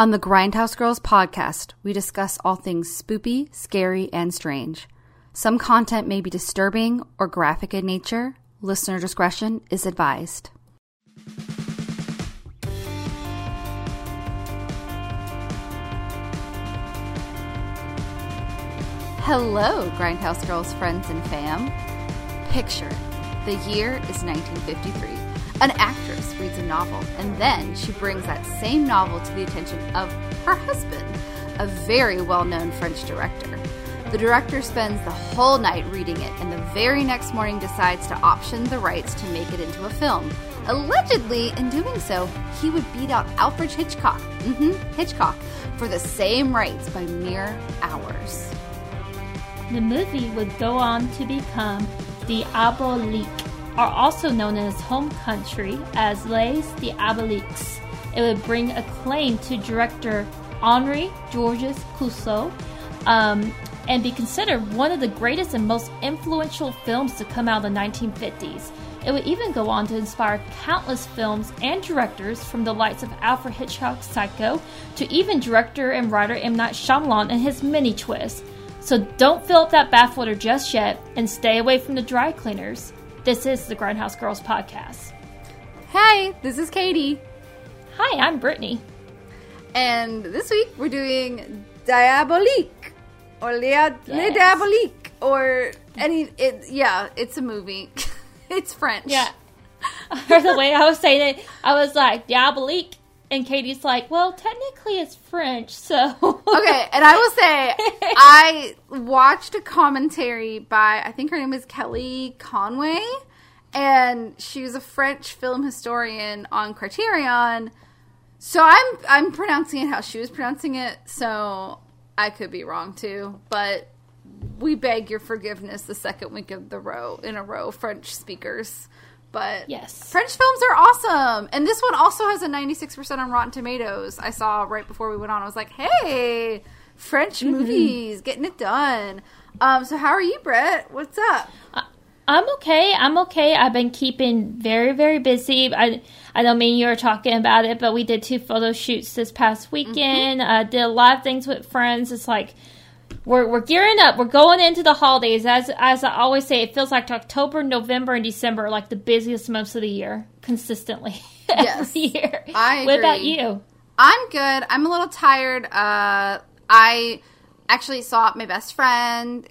On the Grindhouse Girls podcast, we discuss all things spoopy, scary, and strange. Some content may be disturbing or graphic in nature. Listener discretion is advised. Hello, Grindhouse Girls friends and fam. Picture. The year is 1953. An actress reads a novel, and then she brings that same novel to the attention of her husband, a very well known French director. The director spends the whole night reading it, and the very next morning decides to option the rights to make it into a film. Allegedly, in doing so, he would beat out Alfred Hitchcock, hmm Hitchcock, for the same rights by mere hours. The movie would go on to become Diabolique, or also known in its home country as Les Diaboliques. It would bring acclaim to director Henri Georges Clouzot um, and be considered one of the greatest and most influential films to come out of the 1950s. It would even go on to inspire countless films and directors from the likes of Alfred Hitchcock's Psycho to even director and writer M. Night Shyamalan and his mini twist. So don't fill up that bathwater just yet and stay away from the dry cleaners. This is the Grindhouse Girls podcast. Hey, this is Katie. Hi, I'm Brittany. And this week we're doing Diabolique or Yes. Diaboliques or any it yeah, it's a movie. it's French. Yeah. or the way I was saying it, I was like, Diabolique. And Katie's like, well, technically it's French, so. Okay, and I will say I watched a commentary by I think her name is Kelly Conway and she was a French film historian on Criterion. So I'm I'm pronouncing it how she was pronouncing it, so I could be wrong too, but we beg your forgiveness the second week of the row in a row French speakers. But Yes. French films are awesome. And this one also has a 96% on Rotten Tomatoes. I saw right before we went on. I was like, hey, French movies, getting it done. Um, so how are you, Brett? What's up? I'm okay. I'm okay. I've been keeping very, very busy. I I don't mean you were talking about it, but we did two photo shoots this past weekend. Uh, did a lot of things with friends. It's like we're we're gearing up. We're going into the holidays. As as I always say, it feels like October, November, and December are like the busiest months of the year consistently Yes, year. I. What about you? I'm good. I'm a little tired. Uh, I actually saw my best friend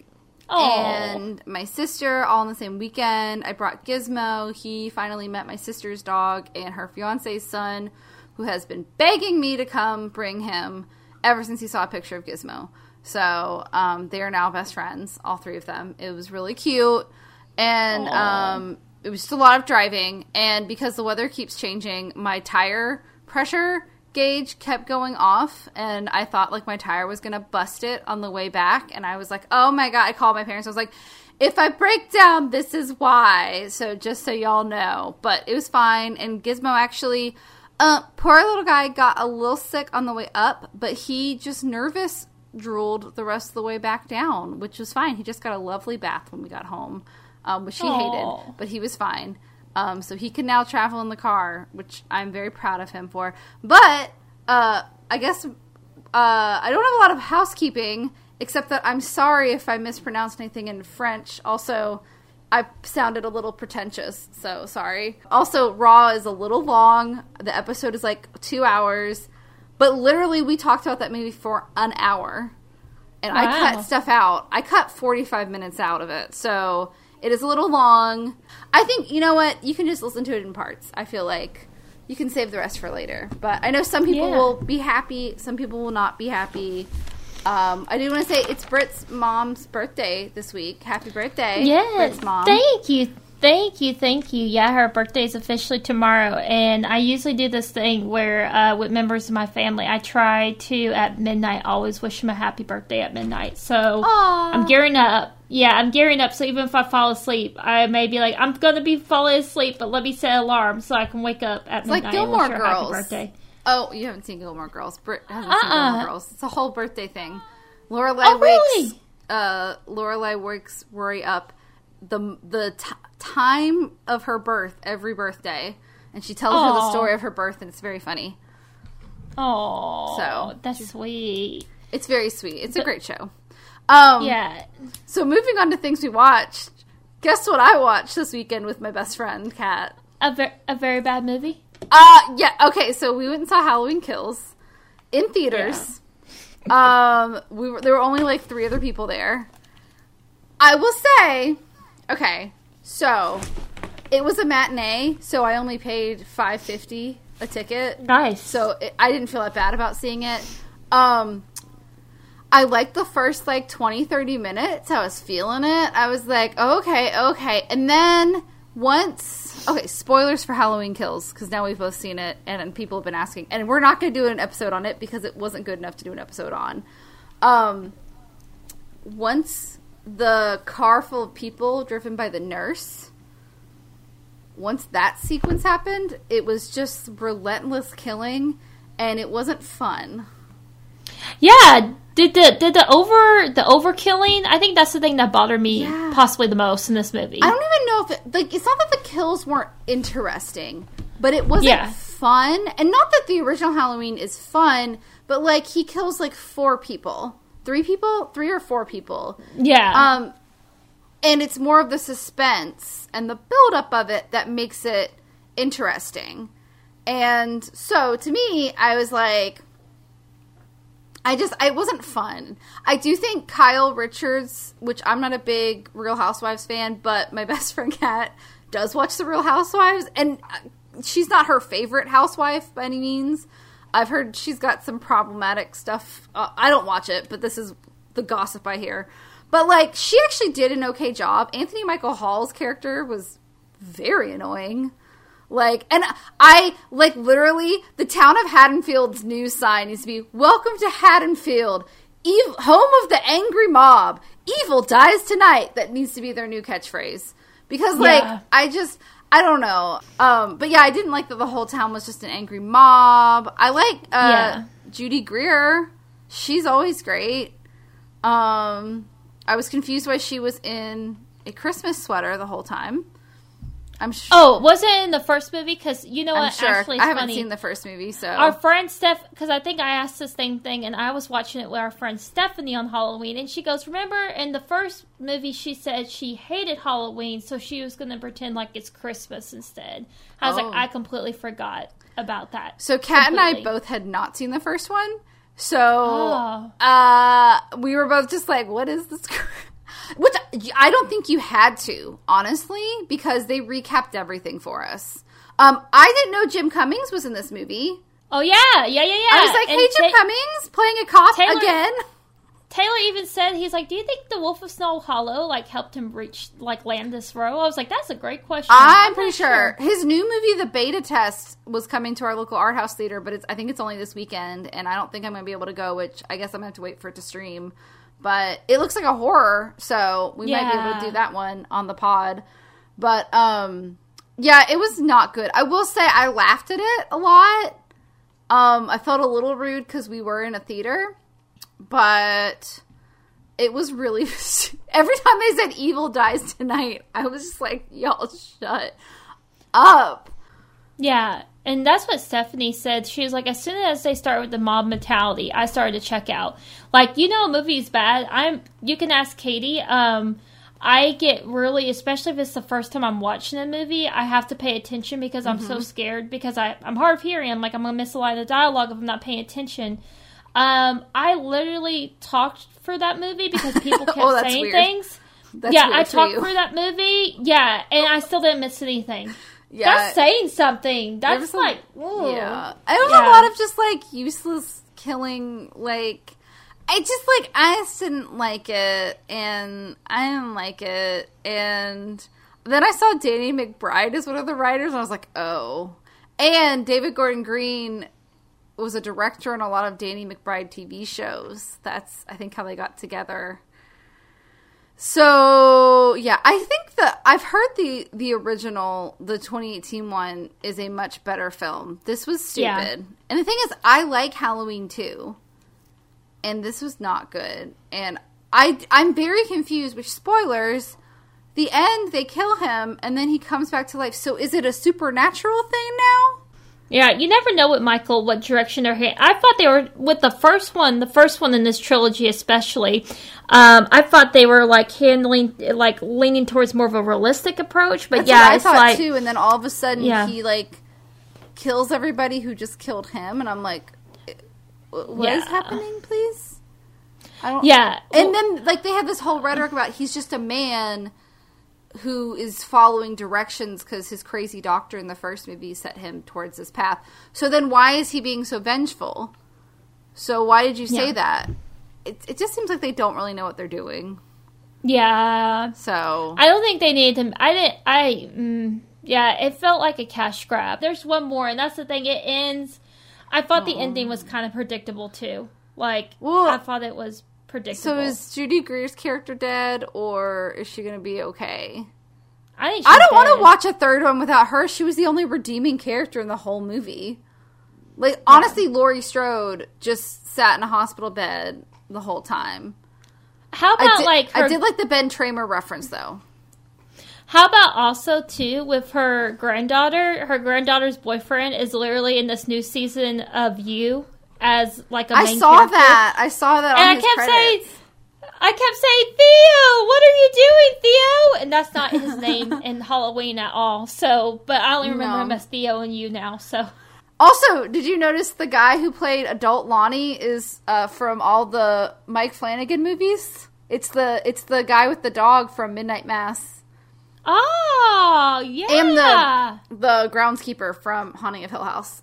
Oh, and my sister all on the same weekend. I brought Gizmo. He finally met my sister's dog and her fiance's son, who has been begging me to come bring him ever since he saw a picture of Gizmo. So um, they are now best friends, all three of them. It was really cute. And um, it was just a lot of driving. And because the weather keeps changing, my tire pressure gauge kept going off and I thought like my tire was gonna bust it on the way back and I was like, oh my god, I called my parents. I was like, if I break down, this is why. So just so y'all know. But it was fine and Gizmo actually uh poor little guy got a little sick on the way up, but he just nervous drooled the rest of the way back down, which was fine. He just got a lovely bath when we got home. Um, which he Aw. hated, but he was fine. Um, so he can now travel in the car, which I'm very proud of him for. But uh, I guess uh, I don't have a lot of housekeeping, except that I'm sorry if I mispronounced anything in French. Also, I sounded a little pretentious, so sorry. Also, Raw is a little long. The episode is like two hours, but literally, we talked about that movie for an hour and I cut stuff out. I cut 45 minutes out of it. So it is a little long. I think, you know what? You can just listen to it in parts. I feel like you can save the rest for later. But I know some people Yeah. will be happy, some people will not be happy. Um, I do want to say it's Britt's mom's birthday this week. Happy birthday, Yes. Britt's mom. Thank you. Thank you. Thank you. Yeah, her birthday is officially tomorrow. And I usually do this thing where, uh, with members of my family, I try to, at midnight, always wish them a happy birthday at midnight. So Aw. I'm gearing up. Yeah, I'm gearing up. So even if I fall asleep, I may be like, I'm going to be falling asleep, but let me set an alarm so I can wake up at like midnight and Gilmore wish her a happy birthday. Oh, you haven't seen Gilmore Girls. Britt hasn't seen Uh-uh. Gilmore Girls. It's a whole birthday thing. Lorelai Oh, wakes really? uh, Lorelai wakes Rory up the the t- time of her birth every birthday, and she tells her the story of her birth, and it's very funny. Oh, So- that's sweet. It's very sweet. It's a great show. Um, Yeah. So moving on to things we watched. Guess what I watched this weekend with my best friend Kat. A, ver- a very bad movie? Uh yeah, okay, so we went and saw Halloween Kills in theaters. Um we were there were only like three other people there. I will say, okay, so it was a matinee, so I only paid 5.50 a ticket. Nice. So it, I didn't feel that bad about seeing it. Um I liked the first like 20 30 minutes. I was feeling it. I was like, okay, okay. And then once okay, spoilers for Halloween Kills cuz now we've both seen it and people have been asking and we're not going to do an episode on it because it wasn't good enough to do an episode on. Um once the car full of people driven by the nurse once that sequence happened, it was just relentless killing and it wasn't fun. yeah. Did the did the over the overkilling? I think that's the thing that bothered me Yeah. possibly the most in this movie. I don't even know if it like it's not that the kills weren't interesting, but it wasn't Yeah. fun. And not that the original Halloween is fun, but like he kills like four people. Three people? Three or four people. yeah. Um and it's more of the suspense and the buildup of it that makes it interesting. And so to me, I was like I just it wasn't fun. I do think Kyle Richards, which I'm not a big Real Housewives fan, but my best friend Kat does watch the Real Housewives and uh, she's not her favorite housewife by any means. I've heard she's got some problematic stuff. Uh, I don't watch it, but this is the gossip I hear. But like she actually did an okay job. Anthony Michael Hall's character was very annoying. Like, and I, like, literally, the town of Haddonfield's news sign needs to be Welcome to Haddonfield, ev- home of the angry mob. Evil dies tonight. That needs to be their new catchphrase. Because, like, Yeah. I just, I don't know. Um, but yeah, I didn't like that the whole town was just an angry mob. I like, uh, Yeah. Judy Greer. She's always great. Um, I was confused why she was in a Christmas sweater the whole time. I'm sure. oh, was it in the first movie? Because you know I'm what? sure. Actually, I haven't funny. seen the first movie, so Our friend Steph, because I think I asked the same thing, and I was watching it with our friend Stephanie on Halloween, and she goes, "Remember in the first movie, she said she hated Halloween, so she was going to pretend like it's Christmas instead." I was Oh. like, I completely forgot about that. so Kat and I both had not seen the first one, so Oh. uh, we were both just like, "What is this?" Which I don't think you had to, honestly, because they recapped everything for us. Um, I didn't know Jim Cummings was in this movie. Oh yeah, yeah, yeah, yeah. I was like, And "Hey, Jim Ta- Cummings, playing a cop Taylor- again." Taylor even said he's like, "Do you think the Wolf of Snow Hollow like helped him reach like land this row?" I was like, "That's a great question." I'm not pretty sure. his new movie, The Beta Test, was coming to our local art house theater, but it's I think it's only this weekend, and I don't think I'm going to be able to go. Which I guess I'm going to have to wait for it to stream. But it looks like a horror, so we might be able to do that one on the pod. But um, yeah, it was not good. I will say I laughed at it a lot. Um, I felt a little rude because we were in a theater, but it was really every time they said evil dies tonight i was just like y'all shut up Yeah, and that's what Stephanie said. She was like, as soon as they start with the mob mentality, I started to check out. Like, you know, a movie's bad. I'm. You can ask Katie. Um, I get really, especially if it's the first time I'm watching a movie, I have to pay attention because I'm so scared because I I'm hard of hearing. I'm like I'm gonna miss a lot of the dialogue if I'm not paying attention. Um, I literally talked for that movie because people kept Oh, saying weird. things. That's yeah, I talked for that movie. Yeah, and I still didn't miss anything. Yeah That's saying something. That's some- like, ooh. yeah i was Yeah. a lot of just like useless killing like i just like i just didn't like it and i didn't like it and then i saw danny mcbride as one of the writers and i was like oh and david gordon green was a director on a lot of Danny McBride TV shows. That's I think how they got together. So yeah, I think that I've heard the the original, the 2018 one, is a much better film. This was stupid, Yeah. and the thing is, I like Halloween too, and this was not good. And I I'm very confused. Which spoilers? The end, they kill him, and then he comes back to life. So is it a supernatural thing now? Yeah, you never know with Michael what direction they're heading. I thought they were with the first one, the first one in this trilogy especially. Um, I thought they were like handling, like leaning towards more of a realistic approach. But That's yeah, what I it's thought like too. And then all of a sudden, Yeah. he like kills everybody who just killed him, and I'm like, what is Yeah. happening, please? I don't. yeah, And then like they have this whole rhetoric about he's just a man who is following directions because his crazy doctor in the first movie set him towards this path. So then why is he being so vengeful? So why did you say Yeah. that? It, it just seems like they don't really know what they're doing. yeah. So I don't think they need to. I didn't. I mm, yeah. It felt like a cash grab. There's one more, and that's the thing. It ends. I thought the ending was kind of predictable too. Like Well, I thought it was predictable. so is Judy Greer's character dead, or is she going to be okay? I think I don't want to watch a third one without her. She was the only redeeming character in the whole movie. Like honestly, Laurie Strode just sat in a hospital bed the whole time. How I about did, like her, I did like the Ben Tramer reference though. How about also too with her granddaughter? Her granddaughter's boyfriend is literally in this new season of You as like a I saw character. that. I saw that. and on I kept credits. saying, I kept saying, Theo, what are you doing, Theo? And that's not his name in Halloween at all. So, but I only remember No. him as Theo and You now. So, Also, did you notice the guy who played adult Lonnie is uh, from all the Mike Flanagan movies? It's the it's the guy with the dog from Midnight Mass oh yeah, and the the groundskeeper from Haunting of Hill House.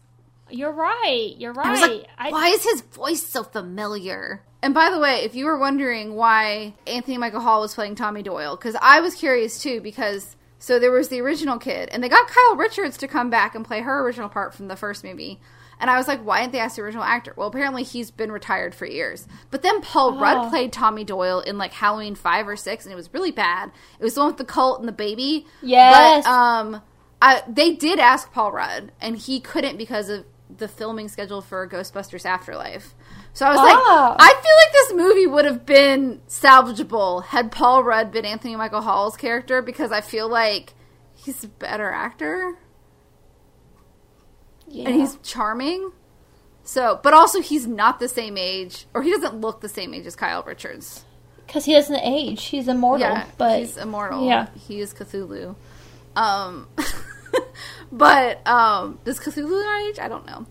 You're right. You're right. I was like, I- why is his voice so familiar? And by the way, if you were wondering why Anthony Michael Hall was playing Tommy Doyle, because I was curious too, because so there was the original kid, and they got Kyle Richards to come back and play her original part from the first movie. And I was like, why didn't they ask the original actor? Well, apparently he's been retired for years. But then Paul Oh. Rudd played Tommy Doyle in like Halloween 5 or 6, and it was really bad. It was the one with the cult and the baby. Yes. But um, I, they did ask Paul Rudd, and he couldn't because of the filming schedule for Ghostbusters Afterlife. So I was like, Ah. I feel like this movie would have been salvageable had Paul Rudd been Anthony Michael Hall's character because I feel like he's a better actor yeah. and he's charming. So, but also he's not the same age, or he doesn't look the same age as Kyle Richards. because he doesn't age. He's immortal. Yeah, but he's immortal. yeah. he is Cthulhu. Um, but um, does Cthulhu age? I don't know.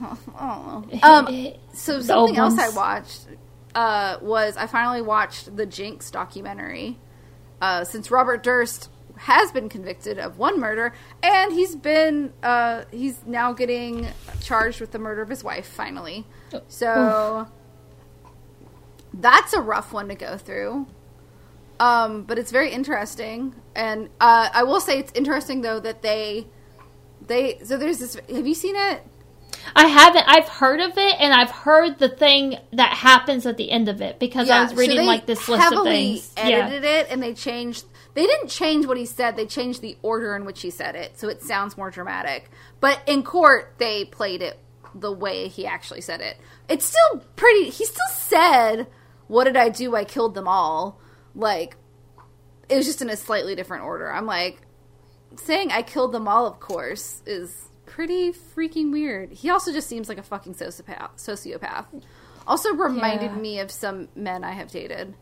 I don't know. Um, so something else I watched uh, was I finally watched the Jinx documentary. Uh, since Robert Durst has been convicted of one murder, and he's been uh, he's now getting charged with the murder of his wife. Finally, so that's a rough one to go through. Um, but it's very interesting, and uh, I will say it's interesting though that they they so there's this. Have you seen it? I haven't. I've heard of it, and I've heard the thing that happens at the end of it because I was reading they like this list of things. Yeah. Edited it, and they changed. They didn't change what he said. They changed the order in which he said it, so it sounds more dramatic. But in court, they played it the way he actually said it. It's still pretty. He still said, "What did I do? I killed them all." Like it was just in a slightly different order. I'm like saying I killed them all. Of course, is pretty freaking weird. He also just seems like a fucking sociopath. Sociopath. Also reminded Yeah. me of some men I have dated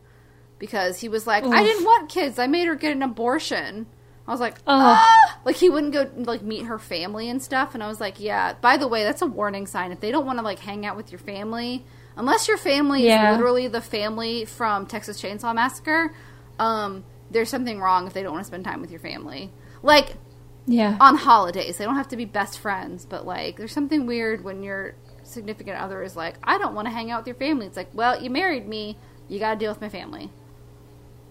because he was like, I didn't want kids. I made her get an abortion. I was like, ah! like he wouldn't go like meet her family and stuff. And I was like, yeah. By the way, that's a warning sign. If they don't want to like hang out with your family, unless your family Yeah. is literally the family from Texas Chainsaw Massacre, um, there's something wrong if they don't want to spend time with your family. Like Yeah. on holidays, they don't have to be best friends, but like there's something weird when your significant other is like, I don't want to hang out with your family. It's like, well, you married me, you got to deal with my family.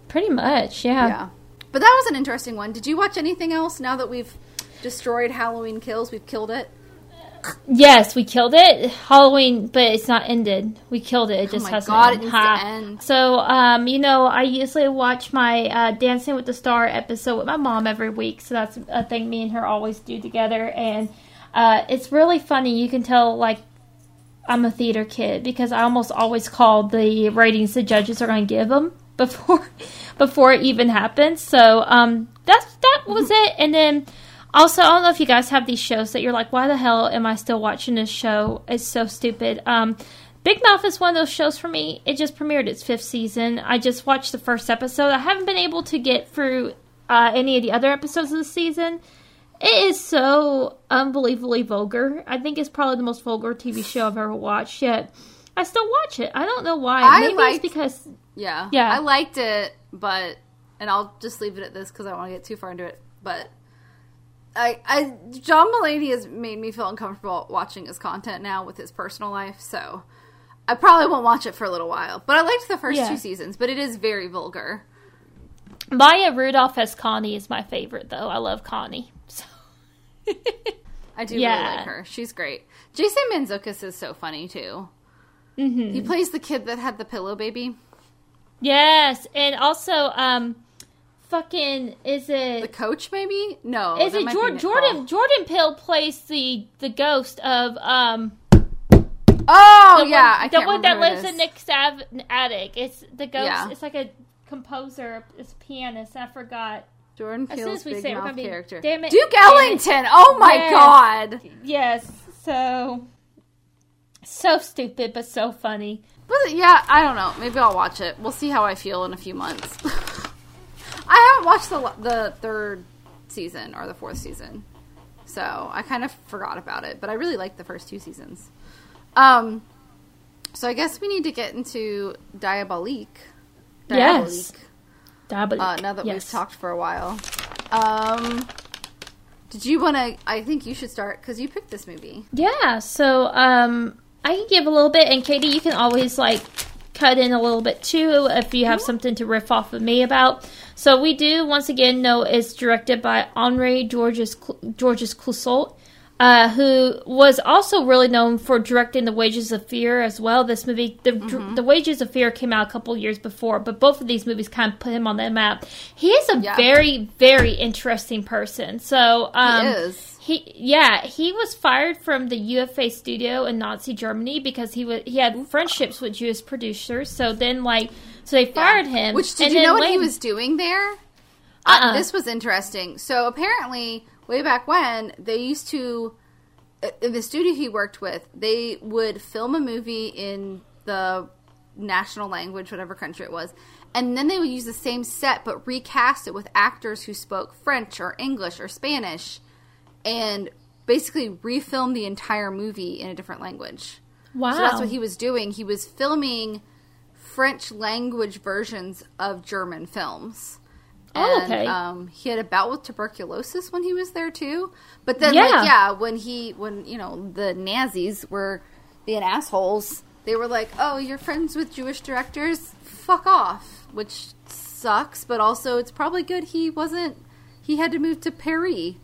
Pretty much. Yeah. Yeah. But that was an interesting one. Did you watch anything else now that we've destroyed Halloween Kills? We've killed it. Yes, we killed it. Halloween, but it's not ended. We killed it. It just Oh hasn't. God, needs to end. So, um, you know, I usually watch my uh, Dancing with the Star episode with my mom every week. So that's a thing me and her always do together, and uh, it's really funny. You can tell like I'm a theater kid because I almost always call the ratings the judges are going to give them before before it even happens. So um, that's that was it. And then Also, I don't know if you guys have these shows that you're like, why the hell am I still watching this show? It's so stupid. Um, Big Mouth is one of those shows for me. It just premiered its fifth season. I just watched the first episode. I haven't been able to get through uh, any of the other episodes of the season. It is so unbelievably vulgar. I think it's probably the most vulgar TV show I've ever watched. Yet I still watch it. I don't know why. I Maybe liked- it's because Yeah. Yeah. I liked it, but and I'll just leave it at this because I don't want to get too far into it. But I, I, John Mulaney has made me feel uncomfortable watching his content now with his personal life. So I probably won't watch it for a little while. But I liked the first Yeah. two seasons. But it is very vulgar. Maya Rudolph as Connie is my favorite, though. I love Connie. So. I do Yeah. really like her. She's great. Jason Mantzoukas is so funny too. Mm-hmm. He plays the kid that had the pillow baby. yes, and also, um, fucking is it The coach, maybe? No. is it Jordan. Jordan Jordan Peele plays the the ghost of um Oh yeah, one, the one that lives in. Nick's av- attic. It's the ghost. Yeah. It's like a composer. It's a pianist. I forgot. Jordan As soon Peele's as we big say it, we're gonna be, character. "Damn it, Duke damn it." Ellington. Oh my Yes. god. Yes. So so stupid, but so funny. Yeah, I don't know. Maybe I'll watch it. We'll see how I feel in a few months. I haven't watched the the third season or the fourth season, so I kind of forgot about it. But I really liked the first two seasons. Um, so I guess we need to get into Diabolique. Yes. Diabolique. Uh, now that yes. we've talked for a while. Um, did you want to? I think you should start because you picked this movie. Yeah, so um I can give a little bit and Katie you can always like cut in a little bit too if you have something to riff off of me about. So we do once again know it's directed by Henri Georges Georges Clouzot. Uh, who was also really known for directing The Wages of Fear as well. This movie, The, Mm-hmm. the Wages of Fear, came out a couple years before, but both of these movies kind of put him on the map. He is a Yeah. very, very interesting person. So, um, he yeah, he was fired from the UFA studio in Nazi Germany because he was he had friendships with Jewish producers. So then like so they fired him. Which did you know what he was doing there? Uh-uh. Uh, this was interesting. So apparently, way back when, they used to uh, in the studio he worked with, they would film a movie in the national language, whatever country it was, and then they would use the same set but recast it with actors who spoke French or English or Spanish, and basically refilm the entire movie in a different language. Wow. So that's what he was doing. He was filming French language versions of German films. Oh, And, okay. Um, he had a bout with tuberculosis when he was there too. But then, Yeah. like, yeah, when he, when you know, the Nazis were being assholes, they were like, "Oh, you're friends with Jewish directors? Fuck off!" Which sucks, but also it's probably good he wasn't. He had to move to Paris,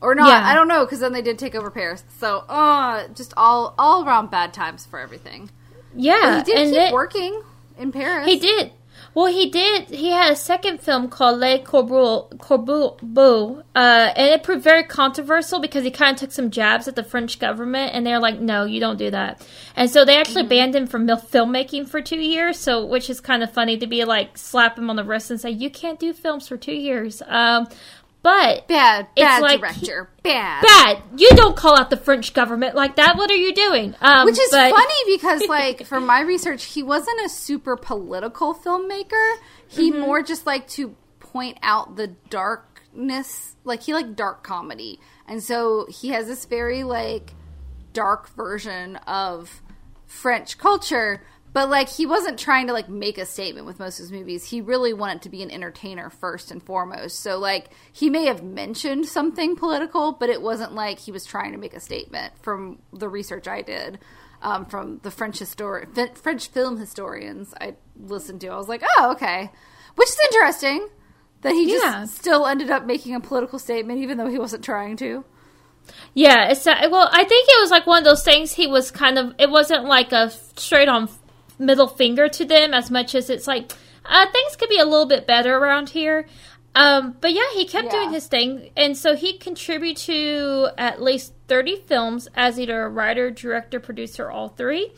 or not? Yeah. I don't know, because then they did take over Paris. So, uh, just all all around bad times for everything. yeah, He did and keep then- working in Paris. He did. Well, he did. He had a second film called Les Corbeaux, Corbeaux uh, and it proved very controversial because he kind of took some jabs at the French government, and they're like, "No, you don't do that." And so they actually banned him from filmmaking for two years. So, which is kind of funny to be like slap him on the wrist and say, "You can't do films for two years." Um, but Bad, It's bad like director. bad. bad. You don't call out the French government like that. What are you doing? Um, Which is but- funny because, like, from my research, he wasn't a super political filmmaker. He Mm-hmm. more just liked to point out the darkness. Like, he liked dark comedy. And so he has this very, like, dark version of French culture. But, like, he wasn't trying to, like, make a statement with most of his movies. He really wanted to be an entertainer first and foremost. So, like, he may have mentioned something political, but it wasn't like he was trying to make a statement from the research I did um, from the French histori- French film historians I listened to. I was like, oh, okay. Which is interesting that he just Yeah. still ended up making a political statement even though he wasn't trying to. Yeah, it's uh, well. I think it was like one of those things. He was kind of. It wasn't like a straight on middle finger to them as much as it's like uh, things could be a little bit better around here. Um, but yeah, he kept Yeah. doing his thing, and so he contributed to at least thirty films as either a writer, director, producer, all three.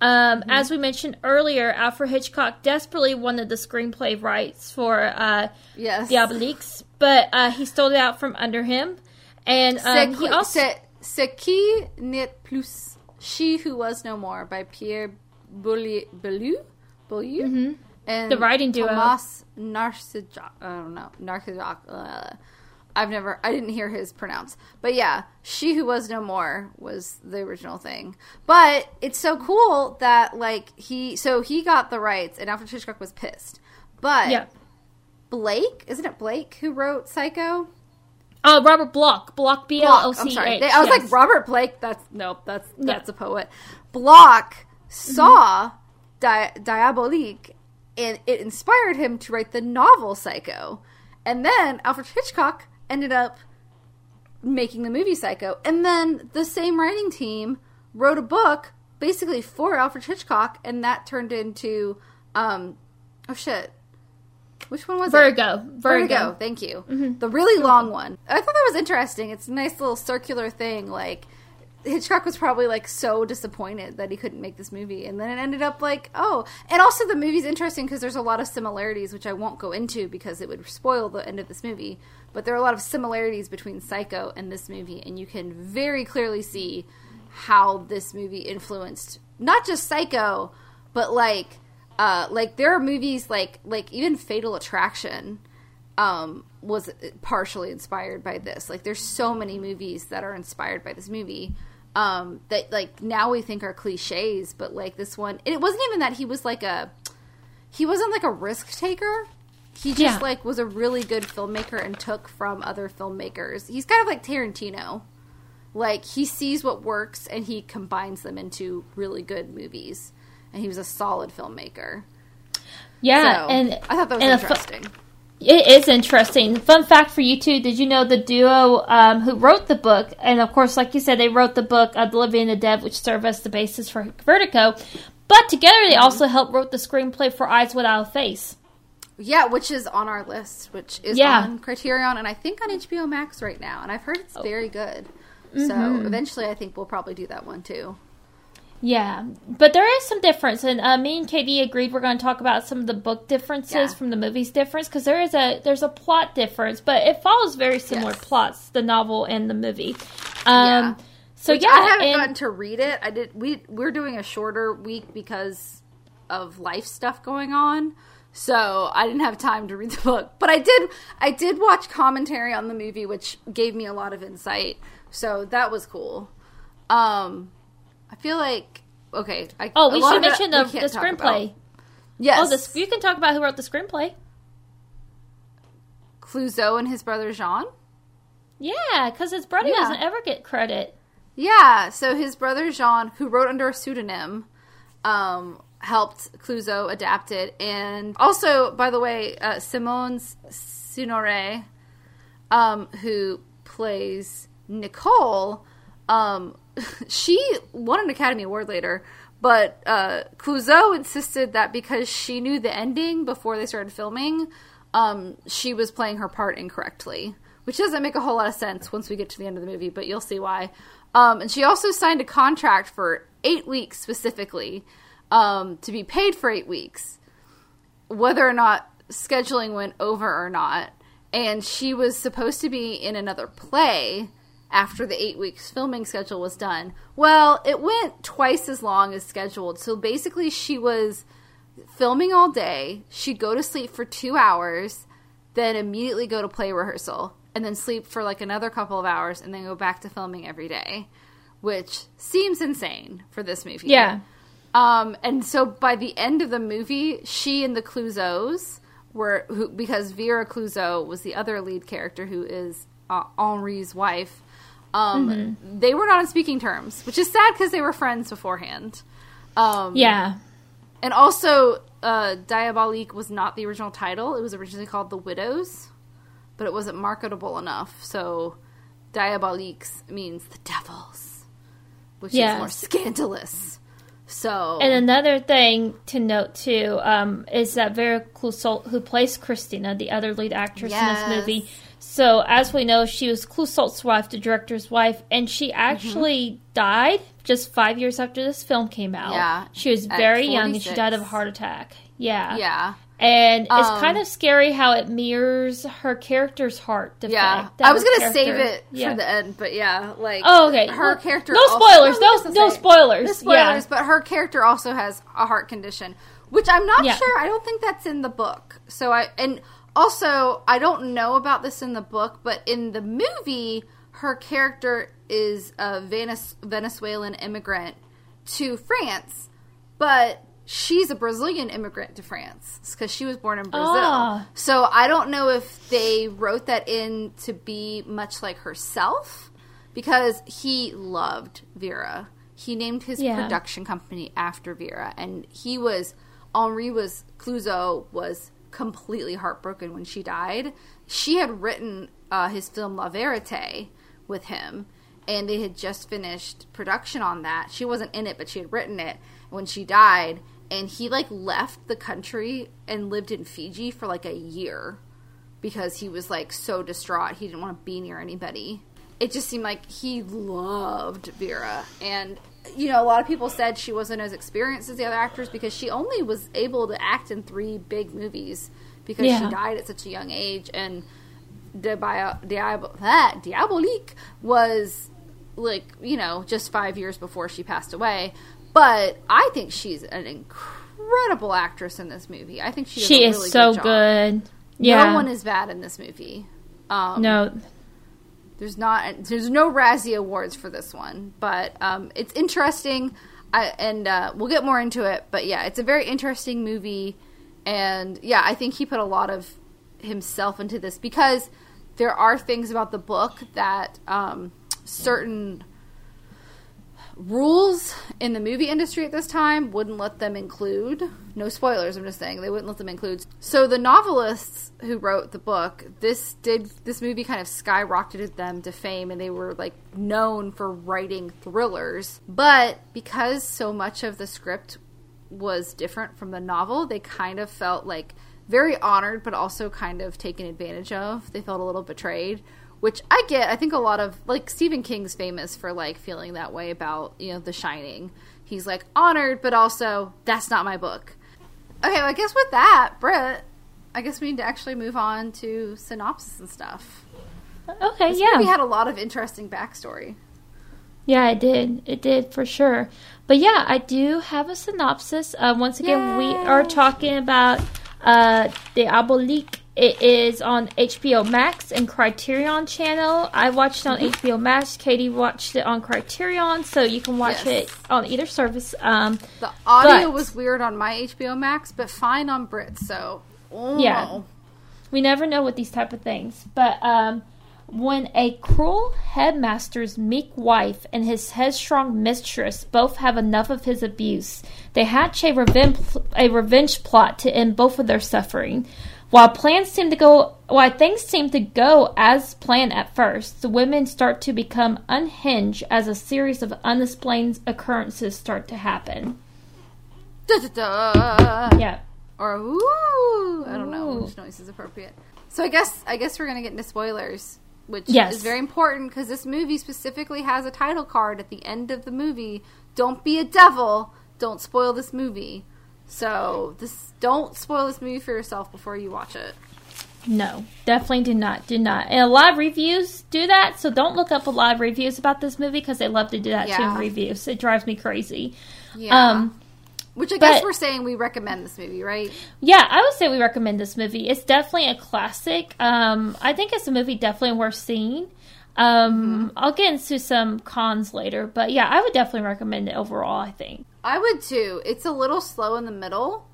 Um, As we mentioned earlier, Alfred Hitchcock desperately wanted the screenplay rights for uh, Yes. Diabolix, but uh, he stole it out from under him. And um, he also c'est- C'est qui n'est plus She Who Was No More by Pierre Boullier, Bellew, Bellew? and Mm-hmm. The writing duo. Thomas Narcejac. I don't know Narcejac. Uh, I've never. I didn't hear his pronounce, but yeah, She Who Was No More was the original thing. But it's so cool that like he so he got the rights, and Alfred Hitchcock was pissed. But yeah. Blake, isn't it Blake who wrote Psycho? Oh, Robert Bloch. Bloch B L O Bloch. C I'm sorry. I was yes. like Robert Blake. That's nope. That's Yeah. that's a poet. Bloch saw Di- Diabolique, and it inspired him to write the novel Psycho. And then Alfred Hitchcock ended up making the movie Psycho. And then the same writing team wrote a book basically for Alfred Hitchcock, and that turned into um oh shit. Which one was it? Vertigo. Vertigo. Thank you. The really long one. I thought that was interesting. It's a nice little circular thing. Like Hitchcock was probably like so disappointed that he couldn't make this movie, and then it ended up like oh, and also the movie's interesting because there's a lot of similarities, which I won't go into because it would spoil the end of this movie. But there are a lot of similarities between Psycho and this movie, and you can very clearly see how this movie influenced not just Psycho, but like uh like there are movies like like even Fatal Attraction um was partially inspired by this. Like there's so many movies that are inspired by this movie um that like now we think are clichés, but like this one it wasn't even that he was like a he wasn't like a risk taker. He just Yeah. like was a really good filmmaker and took from other filmmakers. He's kind of like Tarantino. Like he sees what works and he combines them into really good movies. And he was a solid filmmaker. Yeah, So, and I thought that was a fu- interesting. It is interesting. Fun fact for you too: Did you know the duo um, who wrote the book, and of course, like you said, they wrote the book uh, "The Living and the Dead," which served as the basis for Vertigo. But together, they also helped wrote the screenplay for "Eyes Without a Face." Yeah, which is on our list, which is Yeah. on Criterion and I think on HBO Max right now. And I've heard Oh. it's very good. Mm-hmm. So eventually I think we'll probably do that one too. Yeah, but there is some difference, and uh, me and Katie agreed we're going to talk about some of the book differences Yeah. from the movies difference because there is a there's a plot difference, but it follows very similar Yes. plots, the novel and the movie. Um, Yeah. So Which yeah, I haven't and- gotten to read it. I did. We we're doing a shorter week because of life stuff going on, so I didn't have time to read the book. But I did. I did watch commentary on the movie, which gave me a lot of insight. So that was cool. Um, I feel like okay. I, oh, we should mention the, the screenplay. Yes. Oh, this you can talk about who wrote the screenplay. Clouzot and his brother Jean. Yeah, because his brother Yeah. doesn't ever get credit. Yeah, so his brother Jean, who wrote under a pseudonym, um, helped Clouzot adapt it. And also, by the way, uh, Simone Signoret, um, who plays Nicole, um, she won an Academy Award later. But uh, Clouzot insisted that because she knew the ending before they started filming, um, she was playing her part incorrectly, which doesn't make a whole lot of sense once we get to the end of the movie, but you'll see why. Um, and she also signed a contract for eight weeks specifically um, to be paid for eight weeks, whether or not scheduling went over or not. And she was supposed to be in another play after the eight weeks filming schedule was done. Well, it went twice as long as scheduled. So basically, she was filming all day. She'd go to sleep for two hours, then immediately go to play rehearsal, and then sleep for like another couple of hours, and then go back to filming every day, which seems insane for this movie. Yeah. Um, and so by the end of the movie, she and the Clouzots were who because Vera Clouzot was the other lead character who is uh, Henri's wife. Um, they were not on speaking terms, which is sad because they were friends beforehand. Um, Yeah. and also, uh, Diabolique was not the original title. It was originally called The Widows, but it wasn't marketable enough. So, Diaboliques means the devils, which Yes. is more scandalous. So, And another thing to note too um, is that Vera Clouzot, who plays Christina, the other lead actress in this movie. So as we know, she was Clouzot's wife, the director's wife, and she Mm-hmm. actually died just five years after this film came out. Yeah, she was very young and she died of a heart attack. Yeah, yeah. And it's Um, kind of scary how it mirrors her character's heart. Yeah, defect, that I was gonna save it yeah. for the end, but yeah, like Oh, okay. her Well, character. no spoilers, was no- no spoilers, no spoilers. yeah. But her character also has a heart condition, which I'm not Yeah. sure. I don't think that's in the book. So I and also I don't know about this in the book, but in the movie, her character is a Venez- Venezuelan immigrant to France, but she's a Brazilian immigrant to France because she was born in Brazil. Ah. So I don't know if they wrote that in to be much like herself because he loved Vera. He named his Yeah. production company after Vera, and he was Henri was Clouzot was completely heartbroken when she died. She had written uh, his film La Verite with him, and they had just finished production on that. She wasn't in it, but she had written it when she died, and he like left the country and lived in Fiji for like a year because he was like so distraught. He didn't want to be near anybody. It just seemed like he loved Vera. And, you know, a lot of people said she wasn't as experienced as the other actors because she only was able to act in three big movies because Yeah. she died at such a young age. And Diab- Diab- that Diabolique was like, you know, just five years before she passed away. But I think she's an incredible actress in this movie. I think she, She a is really so good. good. Yeah. No one is bad in this movie. Um, no. There's not. There's no Razzie awards for this one, but um, it's interesting. I, and uh, we'll get more into it. But yeah, it's a very interesting movie, and yeah, I think he put a lot of himself into this because there are things about the book that um, certain rules in the movie industry at this time wouldn't let them include. No spoilers, I'm just saying they wouldn't let them include. So the novelists who wrote the book, this did this movie kind of skyrocketed them to fame and they were like known for writing thrillers. But because so much of the script was different from the novel, they kind of felt like very honored but also kind of taken advantage of. They felt a little betrayed which I get. I think a lot of like Stephen King's famous for like feeling that way about you know The Shining. He's like honored, but also that's not my book. Okay, well, I guess with that, Britt, I guess we need to actually move on to synopsis and stuff. Okay, This yeah. we had a lot of interesting backstory. Yeah, it did. It did for sure. But yeah, I do have a synopsis. Uh, once again, we are talking about uh, Diabolique. It is on HBO Max and Criterion Channel. I watched it on HBO Max. Katie watched it on Criterion, so you can watch Yes. it on either service. Um, The audio But- was weird on my HBO Max, but fine on Brit. So oh, Yeah. we never know with these type of things. But um, when a cruel headmaster's meek wife and his headstrong mistress both have enough of his abuse, they hatch a revenge a revenge plot to end both of their suffering. While plans seem to go, while things seem to go as planned at first, the women start to become unhinged as a series of unexplained occurrences start to happen. Da-da-da. Yeah. or ooh, I don't know which noise is appropriate. So I guess I guess we're gonna get into spoilers, which Yes. is very important because this movie specifically has a title card at the end of the movie. Don't be a devil. Don't spoil this movie. So this don't spoil this movie for yourself before you watch it. No, definitely do not. Do not. And a lot of reviews do that, so don't look up a lot of reviews about this movie because they love to do that too in reviews. It drives me crazy. Yeah. Um, which I guess we're saying we recommend this movie, right? yeah, I would say we recommend this movie. It's definitely a classic. Um, I think it's a movie definitely worth seeing. Um, I'll get into some cons later, but yeah, I would definitely recommend it overall. I think. I would too. It's a little slow in the middle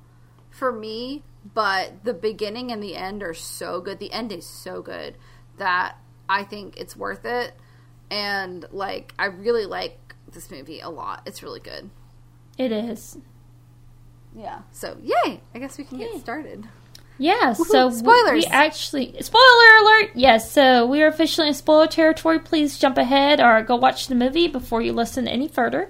for me, but the beginning and the end are so good. The end is so good that I think it's worth it. And like I really like this movie a lot. It's really good. It is. Yeah. So, yay. I guess we can get started. Yeah, so we- spoilers. We actually spoiler alert. Yes, so we are officially in spoiler territory. Please jump ahead or go watch the movie before you listen any further.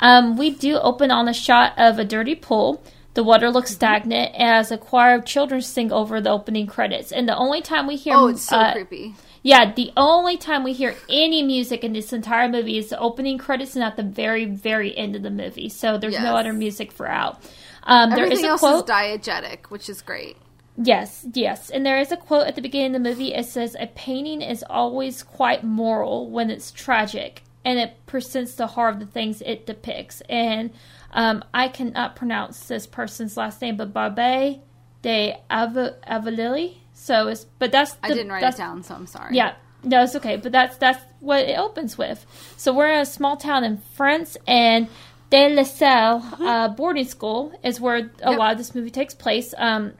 Um, we do open on a shot of a dirty pool. The water looks stagnant as a choir of children sing over the opening credits. And the only time we hear Oh, it's so uh, creepy. Yeah, the only time we hear any music in this entire movie is the opening credits and at the very, very end of the movie. So there's Yes. no other music for out. Um, there Everything is a else quote. is diegetic, which is great. Yes, yes. And there is a quote at the beginning of the movie. It says, A painting is always quite moral when it's tragic, and it presents the horror of the things it depicts. And um, I cannot pronounce this person's last name, but Barbe de Av- Avalili. So it's, but that's the, I didn't write it down, so I'm sorry. yeah, no, it's okay. But that's that's what it opens with. So we're in a small town in France, and De La Salle uh, boarding school is where a. Yep. lot of this movie takes place. Um,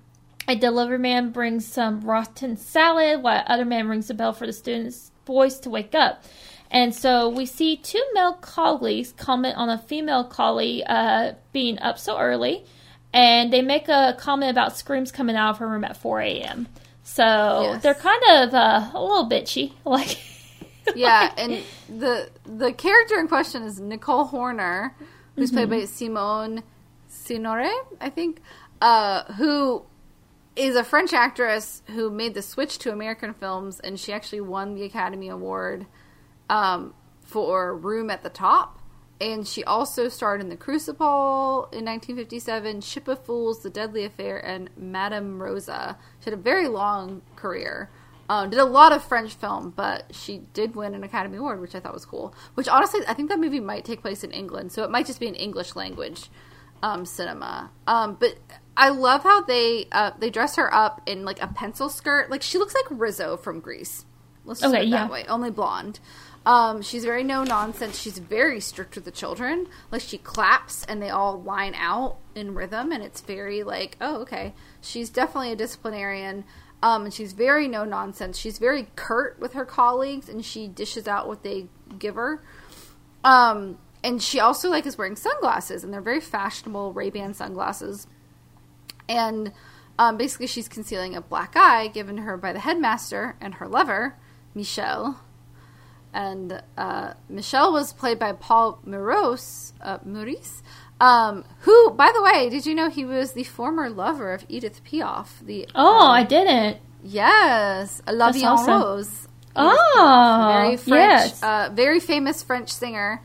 a delivery man brings some rotten salad, while other man rings the bell for the students' boys to wake up. And so we see two male colleagues comment on a female colleague uh, being up so early, and they make a comment about screams coming out of her room at 4 a.m. So Yes. they're kind of uh, a little bitchy, like yeah, and the the character in question is Nicole Horner, who's played Mm-hmm. by Simone Signoret, I think, uh, who is a French actress who made the switch to American films, and she actually won the Academy Award um, for Room at the Top. And she also starred in The Crucible in 1957, Ship of Fools, The Deadly Affair, and Madame Rosa. She had a very long career. Um, did a lot of French film, but she did win an Academy Award, which I thought was cool. Which honestly, I think that movie might take place in England, so it might just be an English language um, cinema. Um, but I love how they uh, they dress her up in like a pencil skirt. Like she looks like Rizzo from Grease. Let's just Okay, put it that way. Only blonde. Um, she's very no nonsense. She's very strict with the children. Like she claps and they all line out in rhythm, and it's very like, oh, okay. She's definitely a disciplinarian. Um, and she's very no nonsense. She's very curt with her colleagues, and she dishes out what they give her. Um, and she also like is wearing sunglasses, and they're very fashionable Ray Ban sunglasses. And um, basically, she's concealing a black eye given her by the headmaster and her lover, Michel. And uh, Michel was played by Paul Meurisse, uh, Meurisse, um, who, by the way, did you know he was the former lover of Edith Piaf? The oh, I didn't. yes, La Vie en awesome. Rose. Oh, very French, yes. uh, very famous French singer.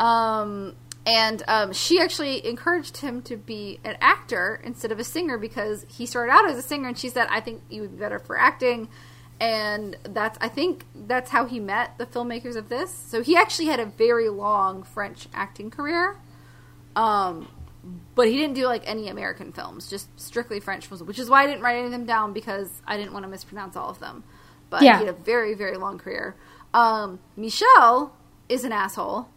Um, and um, she actually encouraged him to be an actor instead of a singer because he started out as a singer, and she said, "I think you would be better for acting." And that's, I think, that's how he met the filmmakers of this. So he actually had a very long French acting career. Um, but he didn't do like any American films, just strictly French films, which is why I didn't write any of them down because I didn't want to mispronounce all of them. But Yeah. he had a very, very long career. Um, Michel is an asshole.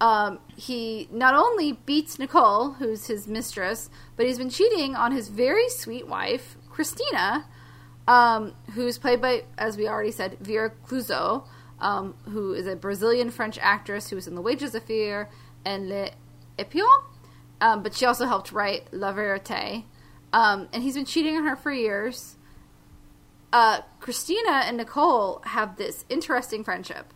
Um, he not only beats Nicole, who's his mistress, but he's been cheating on his very sweet wife, Christina, um, who's played by, as we already said, Vera Clouzot, um, who is a Brazilian French actress who was in The Wages of Fear and Le Epion. Um, but she also helped write La Verite. Um, and he's been cheating on her for years. Uh, Christina and Nicole have this interesting friendship.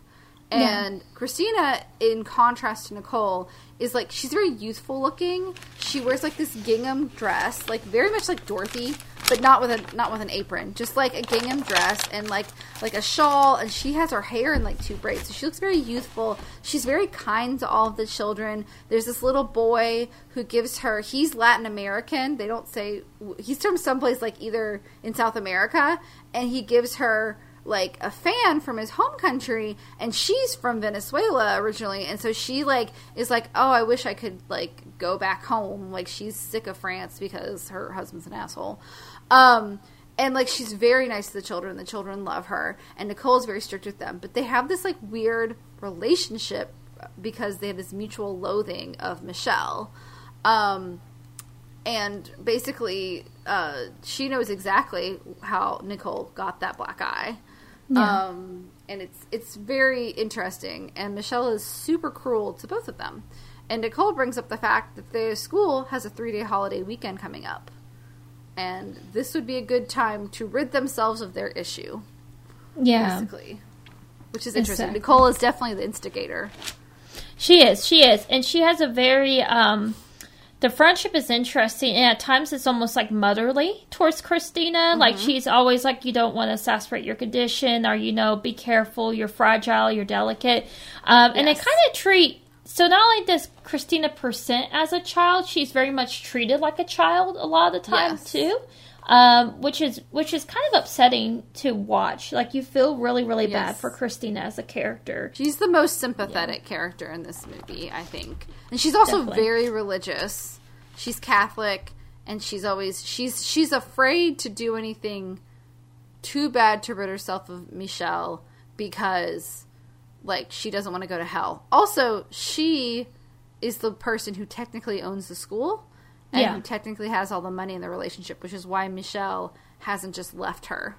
And Christina, in contrast to Nicole, is like she's very youthful looking. She wears like this gingham dress, like very much like Dorothy, but not with a not with an apron, just like a gingham dress and like like a shawl. And she has her hair in like two braids, so she looks very youthful. She's very kind to all of the children. There's this little boy who gives her. He's Latin American. They don't say he's from someplace like either in South America, and he gives her like a fan from his home country and she's from Venezuela originally and so she like is like oh I wish I could like go back home. Like she's sick of France because her husband's an asshole. Um and like she's very nice to the children. The children love her and Nicole's very strict with them. But they have this like weird relationship because they have this mutual loathing of Michelle. Um and basically uh, she knows exactly how Nicole got that black eye. Yeah. Um, and it's it's very interesting. And Michelle is super cruel to both of them. And Nicole brings up the fact that their school has a three day holiday weekend coming up, and this would be a good time to rid themselves of their issue, yeah. basically. Which is interesting. Exactly. Nicole is definitely the instigator. She is. She is, and she has a very um, the friendship is interesting, and at times it's almost like motherly towards Christina. Like she's always like, "You don't want to exasperate your condition, or you know, be careful. You're fragile. You're delicate." Um, And they kind of treat. So not only does Christina present as a child, she's very much treated like a child a lot of the time Yes. too. Um, which is which is kind of upsetting to watch. Like you feel really really bad for Christina as a character. She's the most sympathetic character in this movie, I think. And she's also Definitely. very religious. She's Catholic and she's always she's she's afraid to do anything too bad to rid herself of Michelle because like she doesn't want to go to hell. Also, she is the person who technically owns the school and Yeah. who technically has all the money in the relationship, which is why Michelle hasn't just left her.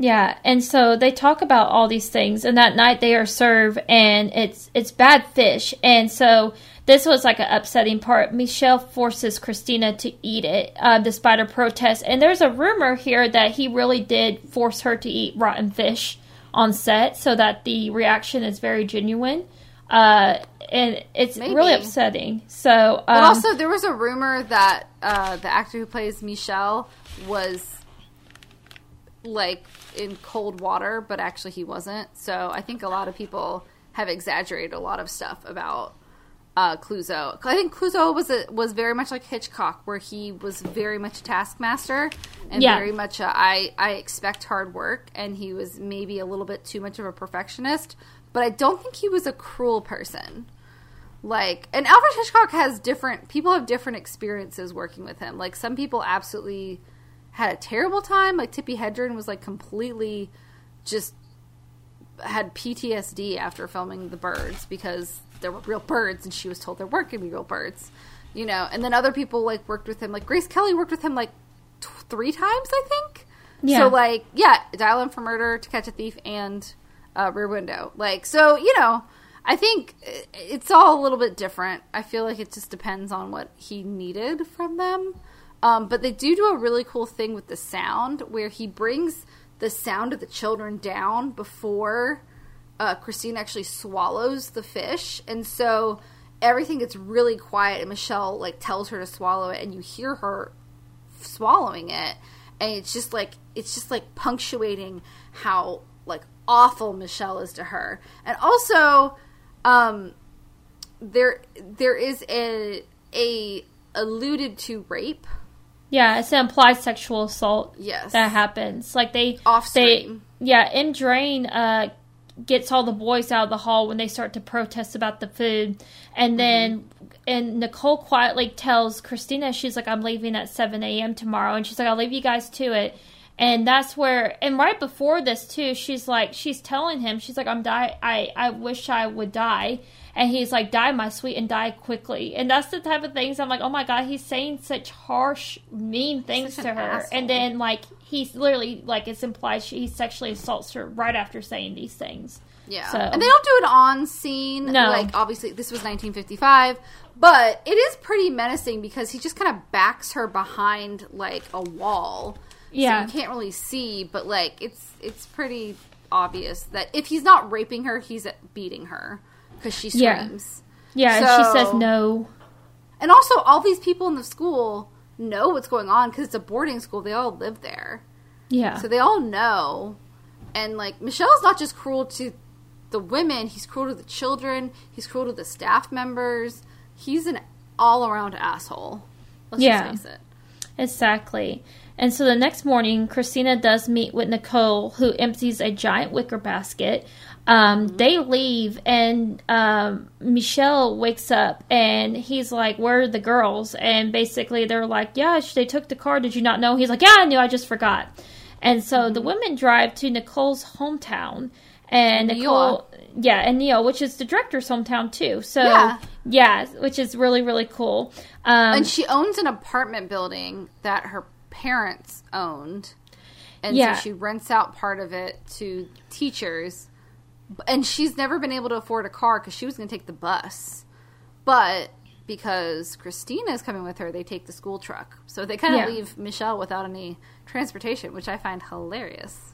Yeah, and so they talk about all these things, and that night they are served, and it's it's bad fish, and so this was like an upsetting part. Michelle forces Christina to eat it, uh, despite her protest, and there's a rumor here that he really did force her to eat rotten fish on set, so that the reaction is very genuine, uh, and it's Maybe. really upsetting. So, um, But also, there was a rumor that uh, the actor who plays Michelle was like in cold water, but actually he wasn't. So I think a lot of people have exaggerated a lot of stuff about uh, Clouzot. I think Clouzot was a, was very much like Hitchcock, where he was very much a taskmaster and Yeah. very much a, I I expect hard work, and he was maybe a little bit too much of a perfectionist. But I don't think he was a cruel person. Like and alfred hitchcock has different people have different experiences working with him. Like some people absolutely had a terrible time. Like tippi hedren was like completely just had ptsd after filming the birds because there were real birds and she was told there weren't going to be real birds you know? And then other people like worked with him. Like grace kelly worked with him like t- three times i think? Yeah. so like yeah dial m for murder to catch a thief and uh, rear window. Like so you know i think it's all a little bit different. I feel like it just depends on what he needed from them. Um, but they do do a really cool thing with the sound where he brings the sound of the children down before uh, Christine actually swallows the fish, and so everything gets really quiet. And Michelle like tells her to swallow it, and you hear her swallowing it, and it's just like it's just like punctuating how like awful Michelle is to her, and also um, there there is a a alluded to rape. Yeah, it's an implied sexual assault. Yes. that happens. Like they Off They, yeah, M. Drain uh, gets all the boys out of the hall when they start to protest about the food, and then and Nicole quietly tells Christina she's like, "I'm leaving at seven a.m. tomorrow," and she's like, "I'll leave you guys to it." And that's where, and right before this too, she's like, she's telling him, she's like, "I'm die. I I wish I would die." And he's like, "Die, my sweet, and die quickly." And that's the type of things I'm like, "Oh my god, he's saying such harsh, mean things to her." asshole. And then like he's literally like it's implied she, he sexually assaults her right after saying these things. Yeah. So- And they don't do it on scene. No. Like, obviously, this was 1955. But it is pretty menacing because he just kind of backs her behind, like, a wall. Yeah. So you can't really see, but, like, it's it's pretty obvious that if he's not raping her, he's beating her because she Yeah. screams. Yeah, and she says no. And also, all these people in the school know what's going on because it's a boarding school. They all live there. Yeah. So they all know. And like Michelle's not just cruel to the women, he's cruel to the children, he's cruel to the staff members. He's an all around asshole. Let's Yeah. just face it. Exactly. And so the next morning, Christina does meet with Nicole, who empties a giant wicker basket. Um, They leave, and um, Michelle wakes up, and he's like, "Where are the girls?" And basically, they're like, "Yeah, they took the car. Did you not know?" He's like, "Yeah, I knew. I just forgot." And so the women drive to Nicole's hometown, and Nicole, yeah, and Neil, which is the director's hometown too. So Yeah. yeah, which is really really cool. Um, And she owns an apartment building that her parents owned. And Yeah. so she rents out part of it to teachers. And she's never been able to afford a car because she was going to take the bus. But because Christina is coming with her, they take the school truck. So they kind of Yeah. leave Michelle without any transportation, which I find hilarious.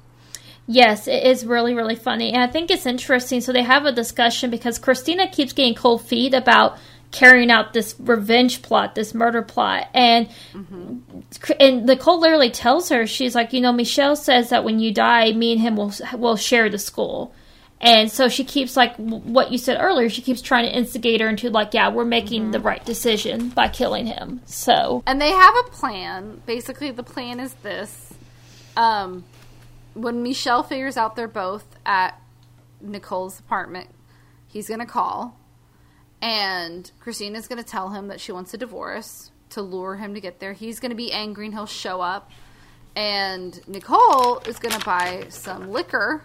Yes, it is really, really funny. And I think it's interesting. So they have a discussion because Christina keeps getting cold feet about carrying out this revenge plot, this murder plot. And mm-hmm. and Nicole literally tells her, she's like, you know, Michelle says that when you die, me and him will will share the school. And so she keeps like what you said earlier. She keeps trying to instigate her into like, yeah, we're making mm-hmm. the right decision by killing him. So and they have a plan. Basically, the plan is this: um, when Michelle figures out they're both at Nicole's apartment, he's gonna call and Christina's going to tell him that she wants a divorce to lure him to get there. He's going to be angry and he'll show up. And Nicole is going to buy some liquor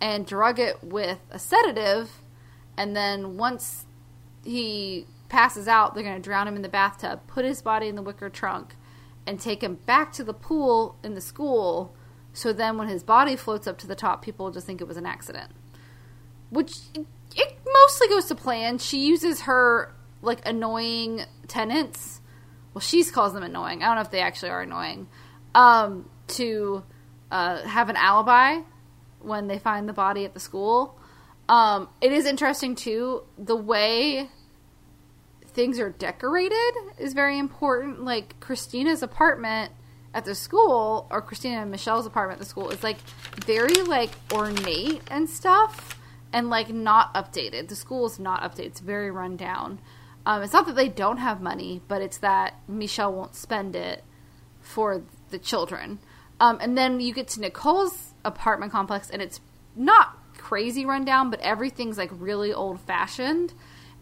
and drug it with a sedative. And then once he passes out, they're going to drown him in the bathtub, put his body in the wicker trunk, and take him back to the pool in the school. So then when his body floats up to the top, people just think it was an accident. Which it mostly goes to plan. She uses her like annoying tenants. Well, she calls them annoying. I don't know if they actually are annoying. Um, to uh, have an alibi when they find the body at the school. Um, it is interesting too. The way things are decorated is very important. Like Christina's apartment at the school, or Christina and Michelle's apartment at the school, is like very like ornate and stuff and like not updated. The school is not updated. It's very run down. Um, it's not that they don't have money, but it's that Michelle won't spend it for the children. Um, and then you get to Nicole's apartment complex, and it's not crazy rundown, but everything's like really old fashioned.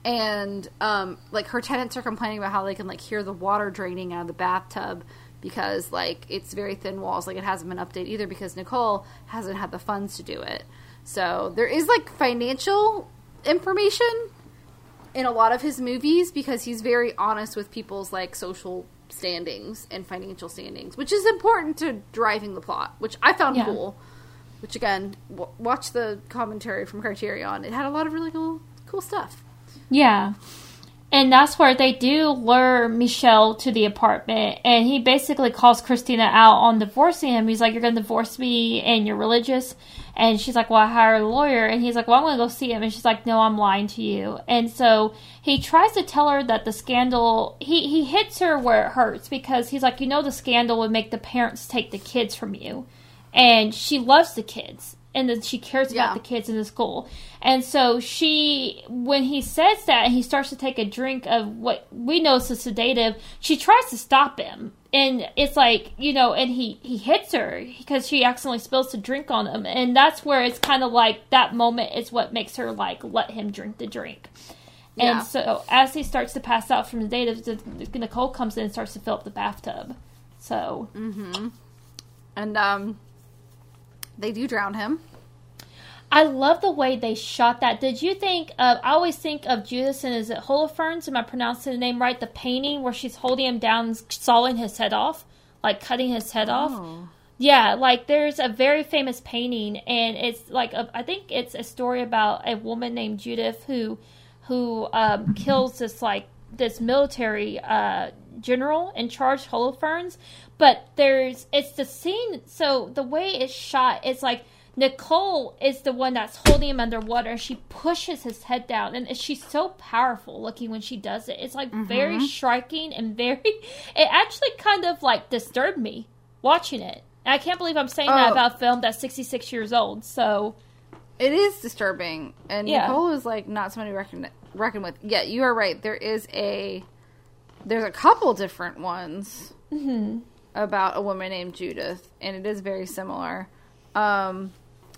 And um, like her tenants are complaining about how they can like hear the water draining out of the bathtub because like it's very thin walls. Like it hasn't been updated either because Nicole hasn't had the funds to do it. So there is like financial information in a lot of his movies because he's very honest with people's like social standings and financial standings, which is important to driving the plot, which I found yeah. cool. Which again, w- watch the commentary from Criterion. It had a lot of really cool, cool stuff. Yeah. And that's where they do lure Michelle to the apartment. And he basically calls Christina out on divorcing him. He's like, You're going to divorce me and you're religious. And she's like, Well, I hired a lawyer. And he's like, Well, I'm going to go see him. And she's like, No, I'm lying to you. And so he tries to tell her that the scandal, he, he hits her where it hurts because he's like, You know, the scandal would make the parents take the kids from you. And she loves the kids and that she cares yeah. about the kids in the school. And so she, when he says that and he starts to take a drink of what we know is a sedative, she tries to stop him. And it's like, you know, and he, he hits her because she accidentally spills the drink on him. And that's where it's kind of like that moment is what makes her like let him drink the drink. Yeah. And so as he starts to pass out from the sedative, Nicole comes in and starts to fill up the bathtub. So. Mm-hmm. And, um, they do drown him. I love the way they shot that. Did you think of? I always think of Judas and is it Holofernes? Am I pronouncing the name right? The painting where she's holding him down, and sawing his head off, like cutting his head oh. off. Yeah, like there's a very famous painting, and it's like a, I think it's a story about a woman named Judith who who um, kills this like this military uh, general in charge Holofernes, but there's it's the scene. So the way it's shot, it's like Nicole is the one that's holding him underwater, and she pushes his head down, and she's so powerful looking when she does it. It's like mm-hmm. very striking and very. It actually kind of like disturbed me watching it. And I can't believe I'm saying oh. that about a film that's 66 years old. So it is disturbing, and yeah. Nicole is like not somebody to reckon reckon with. Yeah, you are right. There is a there's a couple different ones mm-hmm. About a woman named Judith, and it is very similar. Um,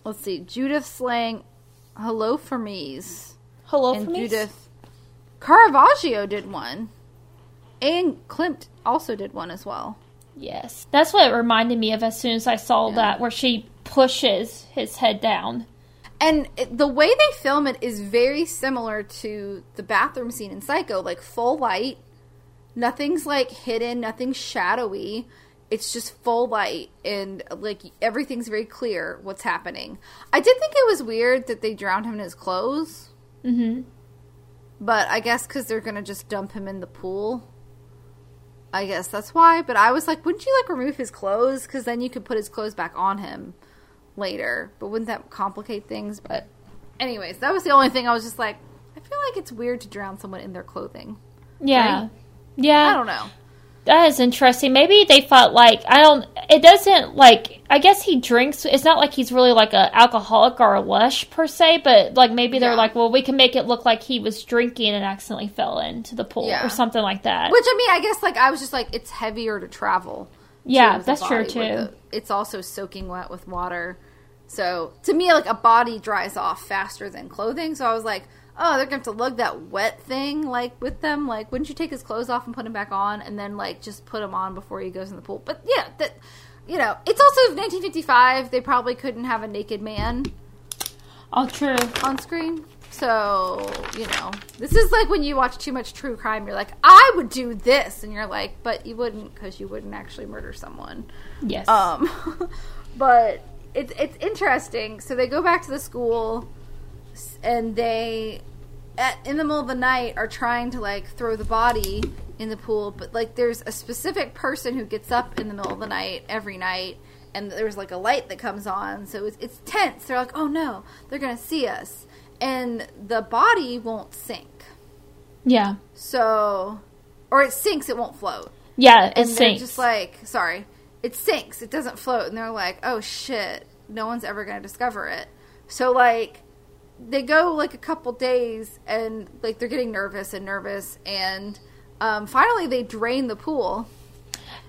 let's see, Judith slang Hello for me's. Hello and for Judith Caravaggio did one, and Klimt also did one as well. Yes, that's what it reminded me of as soon as I saw yeah. that, where she pushes his head down. And the way they film it is very similar to the bathroom scene in Psycho, like full light, Nothing's like hidden, nothing's shadowy. It's just full light and like everything's very clear what's happening. I did think it was weird that they drowned him in his clothes. Mm-hmm. But I guess because they're gonna just dump him in the pool. I guess that's why. But I was like, wouldn't you like remove his clothes? Because then you could put his clothes back on him later. But wouldn't that complicate things? But anyways, that was the only thing I was just like, I feel feel like it's weird to drown someone in their clothing. Yeah. Right? Yeah. I don't know. That is interesting. Maybe they thought like I don't. It doesn't like. I guess he drinks. It's not like he's really like a alcoholic or a lush per se, but like maybe they're Yeah. like, well, we can make it look like he was drinking and accidentally fell into the pool Yeah. or something like that. Which I mean, I guess like I was just like, it's heavier to travel. yeah, that's true too. the- it's also soaking wet with water. So to me, like a body dries off faster than clothing. So I was like, oh, they're gonna have to lug that wet thing like with them. Like, wouldn't you take his clothes off and put him back on, and then like just put him on before he goes in the pool? But yeah, that you know, it's also 1955. They probably couldn't have a naked man Oh, true. on screen. So, you know, this is like when you watch too much true crime, you're like, I would do this. And you're like, but you wouldn't because you wouldn't actually murder someone. Yes. Um, but it's, it's interesting. So they go back to the school and they, at, in the middle of the night, are trying to like throw the body in the pool. But like there's a specific person who gets up in the middle of the night every night. And there's like a light that comes on, so it's, it's tense. They're like, "Oh no, they're gonna see us," and the body won't sink. yeah. So, or it sinks, it won't float. Yeah. It And they're sinks. just like, sorry, it sinks, it doesn't float, and they're like, oh shit, no one's ever gonna discover it. So like, they go like a couple days, and like they're getting nervous and nervous, and um, finally they drain the pool,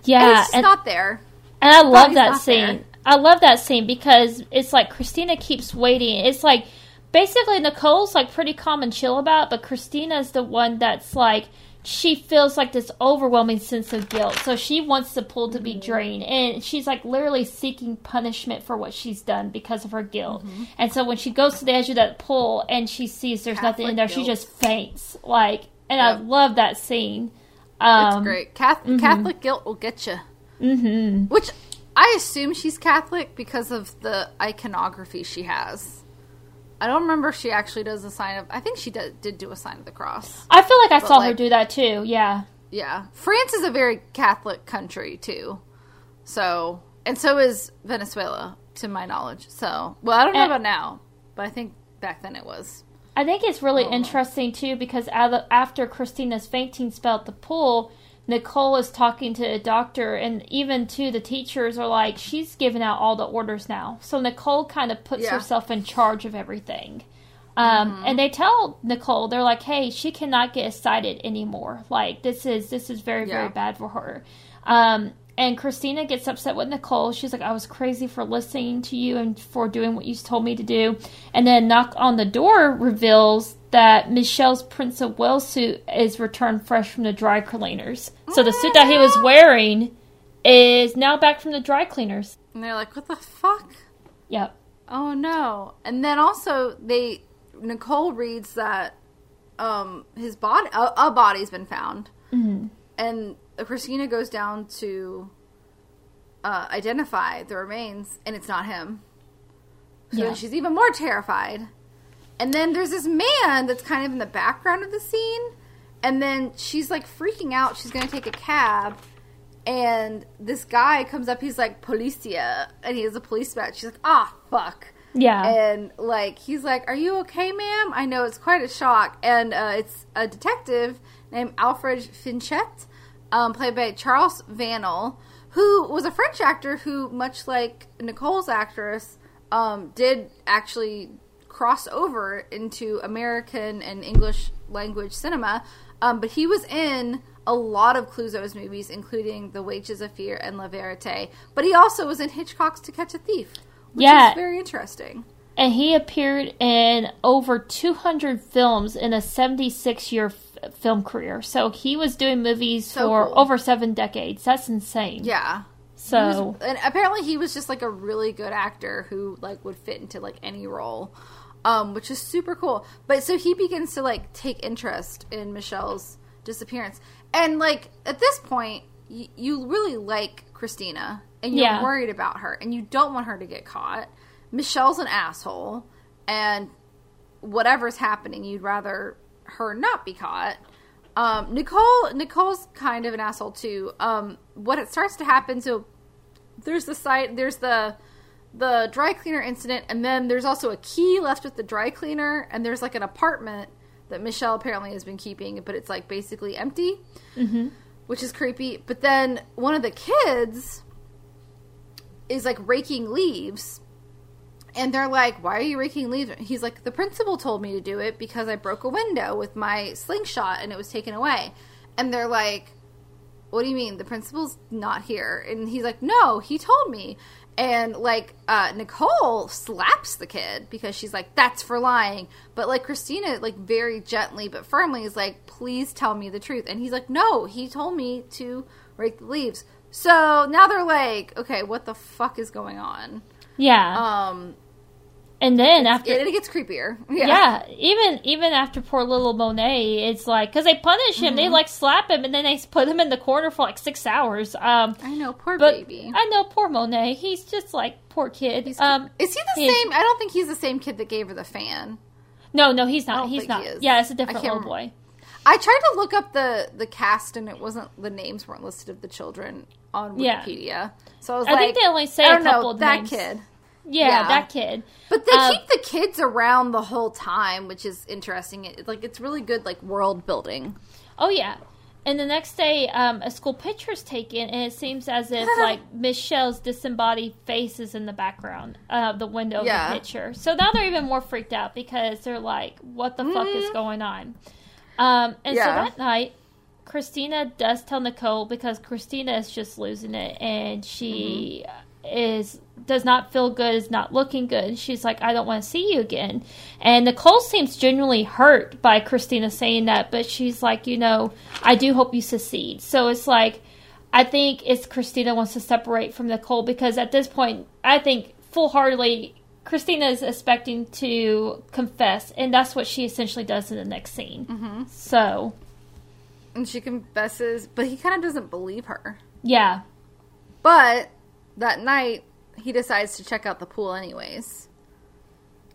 Yeah, and it's and- not there. And I love Body's that scene. there. I love that scene because it's like Christina keeps waiting. It's like basically Nicole's like pretty calm and chill about, it, but Christina's the one that's like she feels like this overwhelming sense of guilt. So she wants the pool to Mm-hmm. be drained and she's like literally seeking punishment for what she's done because of her guilt. Mm-hmm. And so when she goes to the edge of that pool and she sees there's nothing in Catholic there, she just faints. Like and I love that scene. It's Um, great. Catholic, Catholic guilt will get you. mhm. Which I assume she's Catholic because of the iconography she has. I don't remember if she actually does a sign of. I think she did, did do a sign of the cross. I feel like I saw her do that too. Yeah. Yeah, France is a very Catholic country too. So, and so is Venezuela, to my knowledge. So, well, I don't know And- about now, but I think back then it was. I think it's really Oh. interesting too because after Christina's fainting spell at the pool, Nicole is talking to a doctor, and even to the teachers are like, she's giving out all the orders now. So Nicole kind of puts Yeah. Mm-hmm. herself in charge of everything. Um, And they tell Nicole, they're like, "Hey, she cannot get excited anymore. Like this is this is very very bad for her." Um, and Christina gets upset with Nicole. She's like, "I was crazy for listening to you and for doing what you told me to do." And then knock on the door reveals that Michelle's Prince of Wales suit is returned fresh from the dry cleaners. So the suit that he was wearing is now back from the dry cleaners. And they're like, "What the fuck? Yep. Oh no!" And then also they Nicole reads that um his body a, a body's been found, hmm and Christina goes down to uh, identify the remains, and it's not him. So Yeah. she's even more terrified. And then there's this man that's kind of in the background of the scene, and then she's like freaking out. She's going to take a cab, and this guy comes up. He's like policia, and he has a police badge. She's like, ah, fuck. Yeah. And like he's like, "Are you okay, ma'am?" I know it's quite a shock, and uh, it's a detective named Alfred Finchette, um, played by Charles Vanel, who was a French actor who, much like Nicole's actress, um, did actually cross over into American and English language cinema. Um, but he was in a lot of Clouzot's movies, including The Wages of Fear and La Verite. But he also was in Hitchcock's To Catch a Thief, which Yeah. is very interesting. and he appeared in over 200 films in a 76 year f- film career. So he was doing movies So for cool. over seven decades. That's insane. Yeah. So was- and apparently he was just like a really good actor who like would fit into like any role. Um, which is super cool. But so he begins to like take interest in Michelle's disappearance. And like at this point, y- you really like Christina and you're Yeah. worried about her and you don't want her to get caught. Michelle's an asshole and whatever's happening, you'd rather her not be caught. Um, Nicole Nicole's kind of an asshole too. Um, what it starts to happen, so there's the site, there's the the dry cleaner incident, and then there's also a key left with the dry cleaner, and there's like an apartment that Michelle apparently has been keeping, but it's like basically empty, Mm-hmm. which is creepy. But then one of the kids is like raking leaves. And they're like, "Why are you raking leaves?" He's like, "The principal told me to do it because I broke a window with my slingshot and it was taken away." And they're like, what do you mean the principal's not here and he's like no he told me and like uh, nicole slaps the kid because she's like that's for lying. But like christina like very gently but firmly is like please tell me the truth. And he's like no he told me to rake the leaves. So now they're like okay what the fuck is going on? Yeah. um and then after it, it gets creepier yeah. even even after poor little Monet, it's like because they punish him, Mm-hmm. they like slap him, and then they put him in the corner for like six hours. Um, i know poor baby I know poor Monet. He's just like poor kid. Um, is he the he's- same i don't think he's the same kid that gave her the fan no, no, he's not. He's not. he is. Yeah, it's a different little boy. I tried to look up the the cast and it wasn't the names weren't listed of the children on Yeah. Wikipedia. So I was I like, I think they only say I a couple know of that names. kid. Yeah, Yeah. that kid. But they Um, keep the kids around the whole time, which is interesting. It, like it's really good, like world building. Oh yeah. And the next day, um, a school picture is taken, and it seems as if like Michelle's disembodied face is in the background of the window of the picture. So now they're even more freaked out because they're like, "What the fuck is Mhm. going on?" Um, and so that night, Christina does tell Nicole because Christina is just losing it, and she is does not feel good, is not looking good. And she's like, "I don't want to see you again." And Nicole seems genuinely hurt by Christina saying that, but she's like, "You know, I do hope you succeed." So it's like, I think it's Christina wants to separate from Nicole because at this point, I think full heartedly. Christina is expecting to confess, and that's what she essentially does in the next scene. Mm-hmm. So, And she confesses, but he kind of doesn't believe her. yeah, But that night, he decides to check out the pool anyways.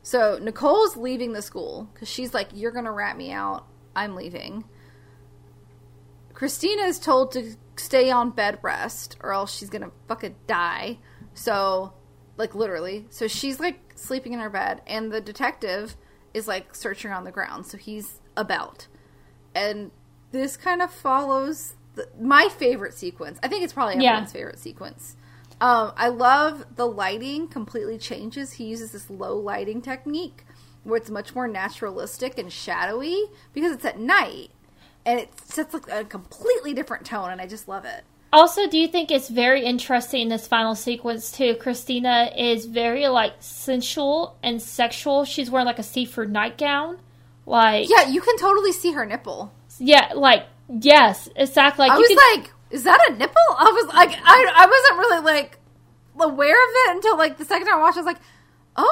So Nicole's leaving the school because she's like, "You're gonna rat me out. I'm leaving." Christina is told to stay on bed rest, or else she's gonna fucking die. So, like literally, so she's like sleeping in her bed, and the detective is like searching on the ground. So he's about, and this kind of follows the, my favorite sequence. I think it's probably Yeah. everyone's favorite sequence. Um, I love the lighting completely changes. He uses this low lighting technique where it's much more naturalistic and shadowy because it's at night and it sets like a completely different tone and I just love it. Also, do you think it's very interesting in this final sequence too? Christina is very like sensual and sexual. She's wearing like a see-through nightgown, like Yeah, you can totally see her nipple. yeah, like yes, exactly. Like I was can- like, is that a nipple? I was like, I, I wasn't really like aware of it until like the second time I watched. it. I was like,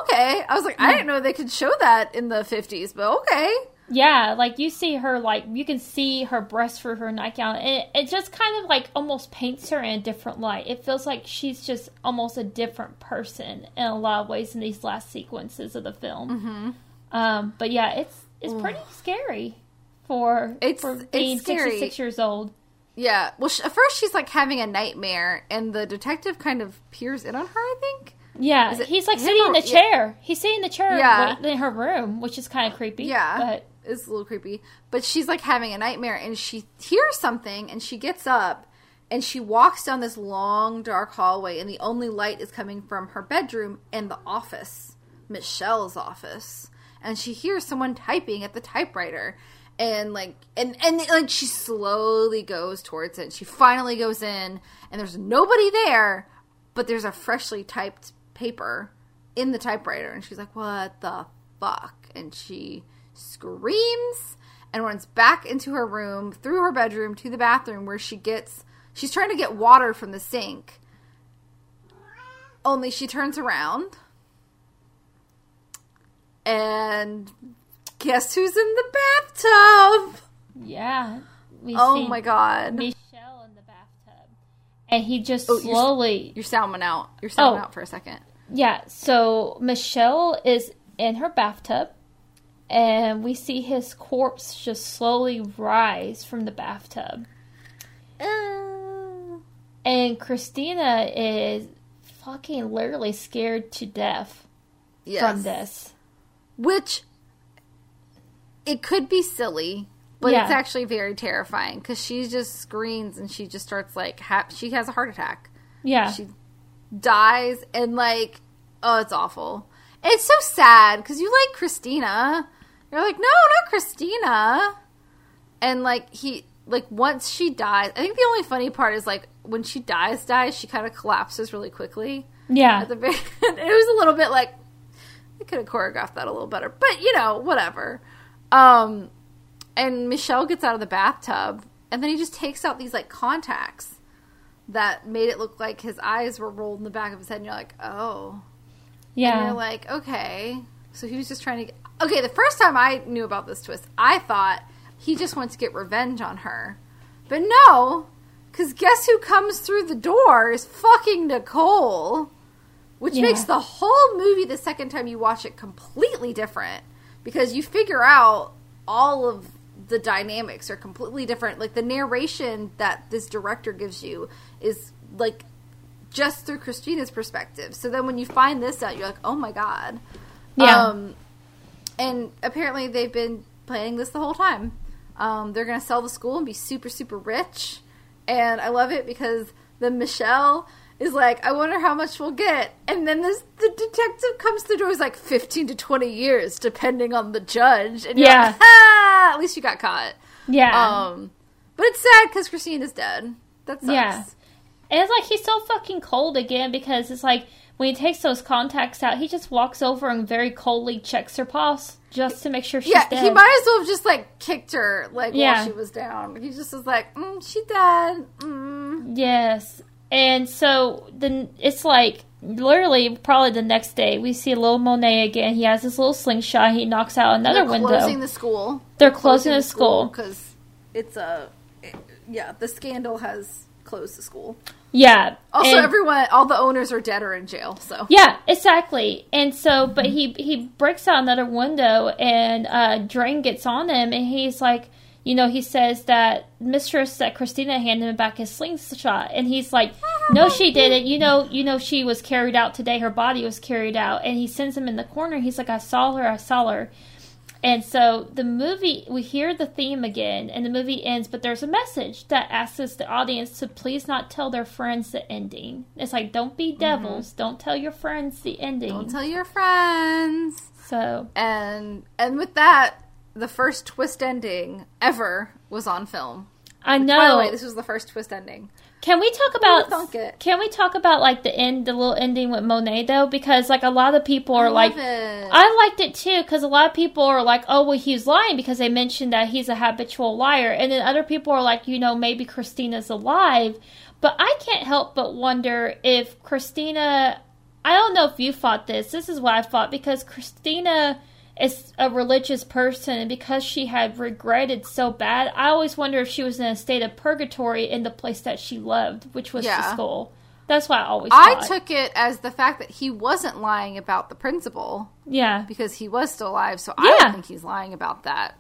okay. I was like, I didn't know they could show that in the fifties, but okay. yeah, like you see her like you can see her breast through her nightgown, and it, it just kind of like almost paints her in a different light. It feels like she's just almost a different person in a lot of ways in these last sequences of the film. Mm-hmm. Um, but yeah, it's it's pretty scary for It's- for it's being scary. sixty six years old. Yeah. Well, sh- at first she's like having a nightmare, and the detective kind of peers in on her. I think. Yeah, he's like sitting in or- the yeah. chair. He's sitting in the chair Yeah. in her room, which is kind of creepy. Yeah. but It's a little creepy. But she's like having a nightmare and she hears something and she gets up and she walks down this long dark hallway and the only light is coming from her bedroom and the office, Michelle's office. And she hears someone typing at the typewriter. And like and and like she slowly goes towards it. She finally goes in and there's nobody there, but there's a freshly typed paper in the typewriter and she's like, "What the fuck?" And she screams and runs back into her room, through her bedroom to the bathroom where she gets she's trying to get water from the sink. Only she turns around and guess who's in the bathtub? yeah, we Oh my god. Michelle in the bathtub, and he just Oh, you're- slowly. Your sound went out. Your sound Oh. out for a second. Yeah, so Michelle is in her bathtub, and we see his corpse just slowly rise from the bathtub. Uh, And Christina is fucking literally scared to death yes. from this. Which it could be silly, but Yeah. it's actually very terrifying because she just screams and she just starts like ha- she has a heart attack. Yeah. She dies and like oh, it's awful. It's so sad because you like Christina. You're like, no, not Christina. And like he like once she dies, I think the only funny part is like when she dies, dies, she kind of collapses really quickly. yeah. At the very, it was a little bit like I could have choreographed that a little better, but you know, whatever. Um, and Michelle gets out of the bathtub, and then he just takes out these like contacts that made it look like his eyes were rolled in the back of his head, and you're like, oh, and yeah. you're like, okay, so he was just trying to. Get... Okay, the first time I knew about this twist, I thought he just wants to get revenge on her, but no, because guess who comes through the door is fucking Nicole, which Yeah. makes the whole movie the second time you watch it completely different because you figure out all of the dynamics are completely different. Like the narration that this director gives you is like just through Christina's perspective. So then when you find this out, you're like, oh my god. Yeah. Um, and apparently they've been planning this the whole time. Um, they're going to sell the school and be super, super rich. And I love it because the Michelle is like, I wonder how much we'll get. And then this the detective comes to the door. He's like, 15 to 20 years, depending on the judge. And Yeah. like, ah, at least you got caught. yeah. Um, but it's sad because Christine is dead. That sucks. Yeah. And it's like he's so fucking cold again because it's like when he takes those contacts out, he just walks over and very coldly checks her pulse just to make sure she's Yeah, dead. he might as well have just like kicked her like Yeah. while she was down. He just was like, mm, "She dead." Mm. Yes. And so then it's like literally probably the next day we see little Monet again. He has this little slingshot. He knocks out another They're window. closing the school. They're closing the school. because it's a yeah. The scandal has closed the school. yeah. Also, and- everyone, all the owners are dead or in jail. So Yeah, exactly. And so, but he he breaks out another window, and uh, Drain gets on him, and he's like, you know, he says that Mistress that Christina handed him back his slingshot, and he's like, no, she didn't. You know, you know, she was carried out today. Her body was carried out, and he sends him in the corner. He's like, I saw her. I saw her. And so the movie, we hear the theme again, and the movie ends, but there's a message that asks us, the audience, to please not tell their friends the ending. It's like, don't be mm-hmm. devils. Don't tell your friends the ending. don't tell your friends. so, And and with that, the first twist ending ever was on film. I know. By the way, this was the first twist ending. can we talk about thunk it? Can we talk about like the end, the little ending with Monet though? Because like a lot of people are I like, it. I liked it too because a lot of people are like, oh, well, he's lying because they mentioned that he's a habitual liar. And then other people are like, you know, maybe Christina's alive. But I can't help but wonder if Christina, I don't know if you thought this. This is what I thought because Christina is a religious person and because she had regretted so bad, I always wonder if she was in a state of purgatory in the place that she loved, which was the school. That's why I always I thought. took it as the fact that he wasn't lying about the principal yeah. because he was still alive. So I don't think he's lying about that.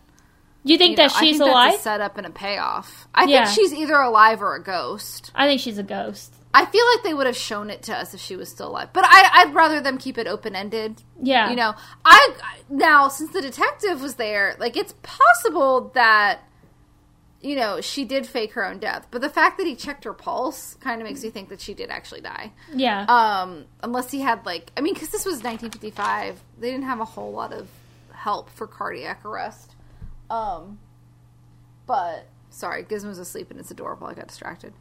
You think You know, that I she's think alive? That's a setup and a payoff. I Yeah. think she's either alive or a ghost. I think she's a ghost. I feel like they would have shown it to us if she was still alive, but I, I'd rather them keep it open ended. Yeah. You know, I now since the detective was there, like it's possible that you know she did fake her own death, but the fact that he checked her pulse kind of makes me think that she did actually die. Yeah. Um, unless he had like, I mean, because this was 1955, they didn't have a whole lot of help for cardiac arrest. Um, but sorry, Gizmo's asleep and it's adorable. I got distracted.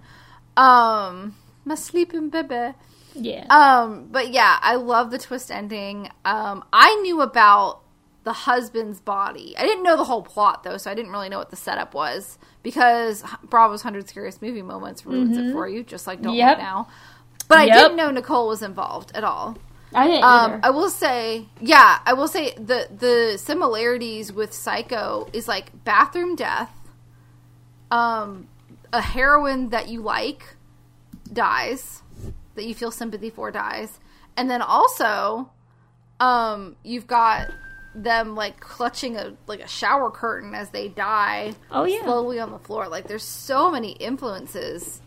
Um, my sleeping baby. yeah. Um, but yeah, I love the twist ending. Um, I knew about the husband's body. I didn't know the whole plot though, so I didn't really know what the setup was because Bravo's Hundred Scariest Movie Moments ruins it for you, just like Don't Mm-hmm. Yep. Look Now. But I didn't know Nicole was involved at all. I didn't Um, either. I will say, yeah, I will say the the similarities with Psycho is like bathroom death, um, a heroine that you like dies, that you feel sympathy for dies, and then also, um, you've got them like clutching a like a shower curtain as they die Oh, yeah. slowly on the floor like there's so many influences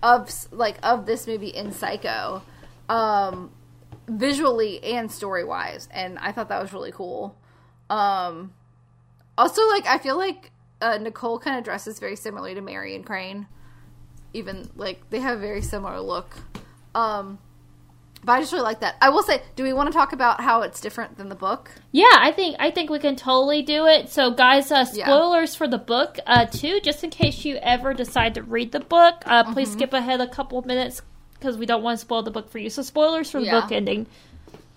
of like of this movie in psycho um visually and story wise and i thought that was really cool um Also, like I feel like uh, Nicole kind of dresses very similarly to Marion Crane. Even like they have a very similar look. Um, but I just really like that. I will say, do we want to talk about how it's different than the book? Yeah, I think I think we can totally do it. So, guys, uh, Yeah. spoilers for the book uh, too, just in case you ever decide to read the book. Uh, please Mm-hmm. skip ahead a couple of minutes because we don't want to spoil the book for you. So, spoilers for the Yeah. book ending.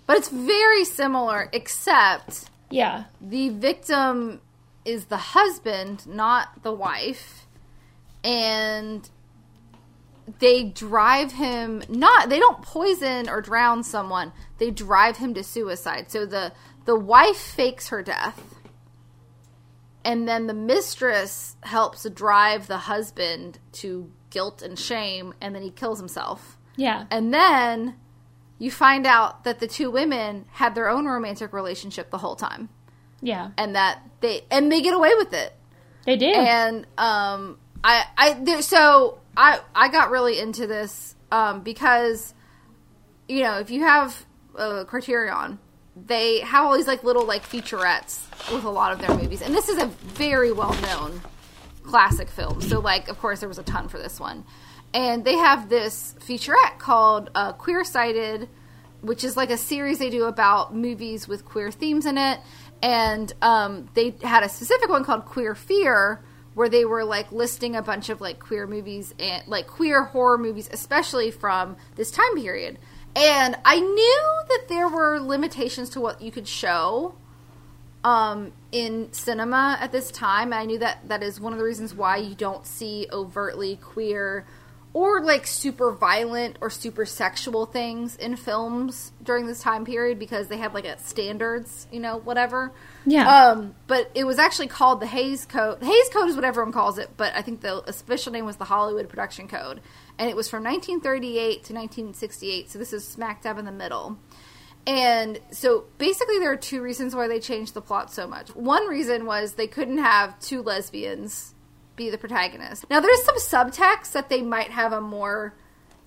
But it's very similar, except Yeah, the victim is the husband, not the wife, and they drive him not they don't poison or drown someone. They drive him to suicide. So the the wife fakes her death. And then the mistress helps drive the husband to guilt and shame and then he kills himself. Yeah, and then you find out that the two women had their own romantic relationship the whole time. Yeah. and that they and they get away with it. They do. and um i i there, so i i got really into this um because you know if you have uh, criterion they have all these like little like featurettes with a lot of their movies. And this is a very well known classic film. So like of course there was a ton for this one. And they have this featurette called uh, Queersighted which is like a series they do about movies with queer themes in it. And um, they had a specific one called queer fear where they were like listing a bunch of like queer movies and like queer horror movies especially from this time period and i knew that there were limitations to what you could show um, in cinema at this time. I knew that that is one of the reasons why you don't see overtly queer or like super violent or super sexual things in films during this time period because they had like a standards, you know, whatever. Yeah. Um, but it was actually called the Hays Code. The Hays Code is what everyone calls it, but I think the official name was the Hollywood Production Code, and it was from 1938 to 1968. So this is smack dab in the middle. And so basically, there are two reasons why they changed the plot so much. One reason was they couldn't have two lesbians be the protagonist. Now, there's some subtext that they might have a more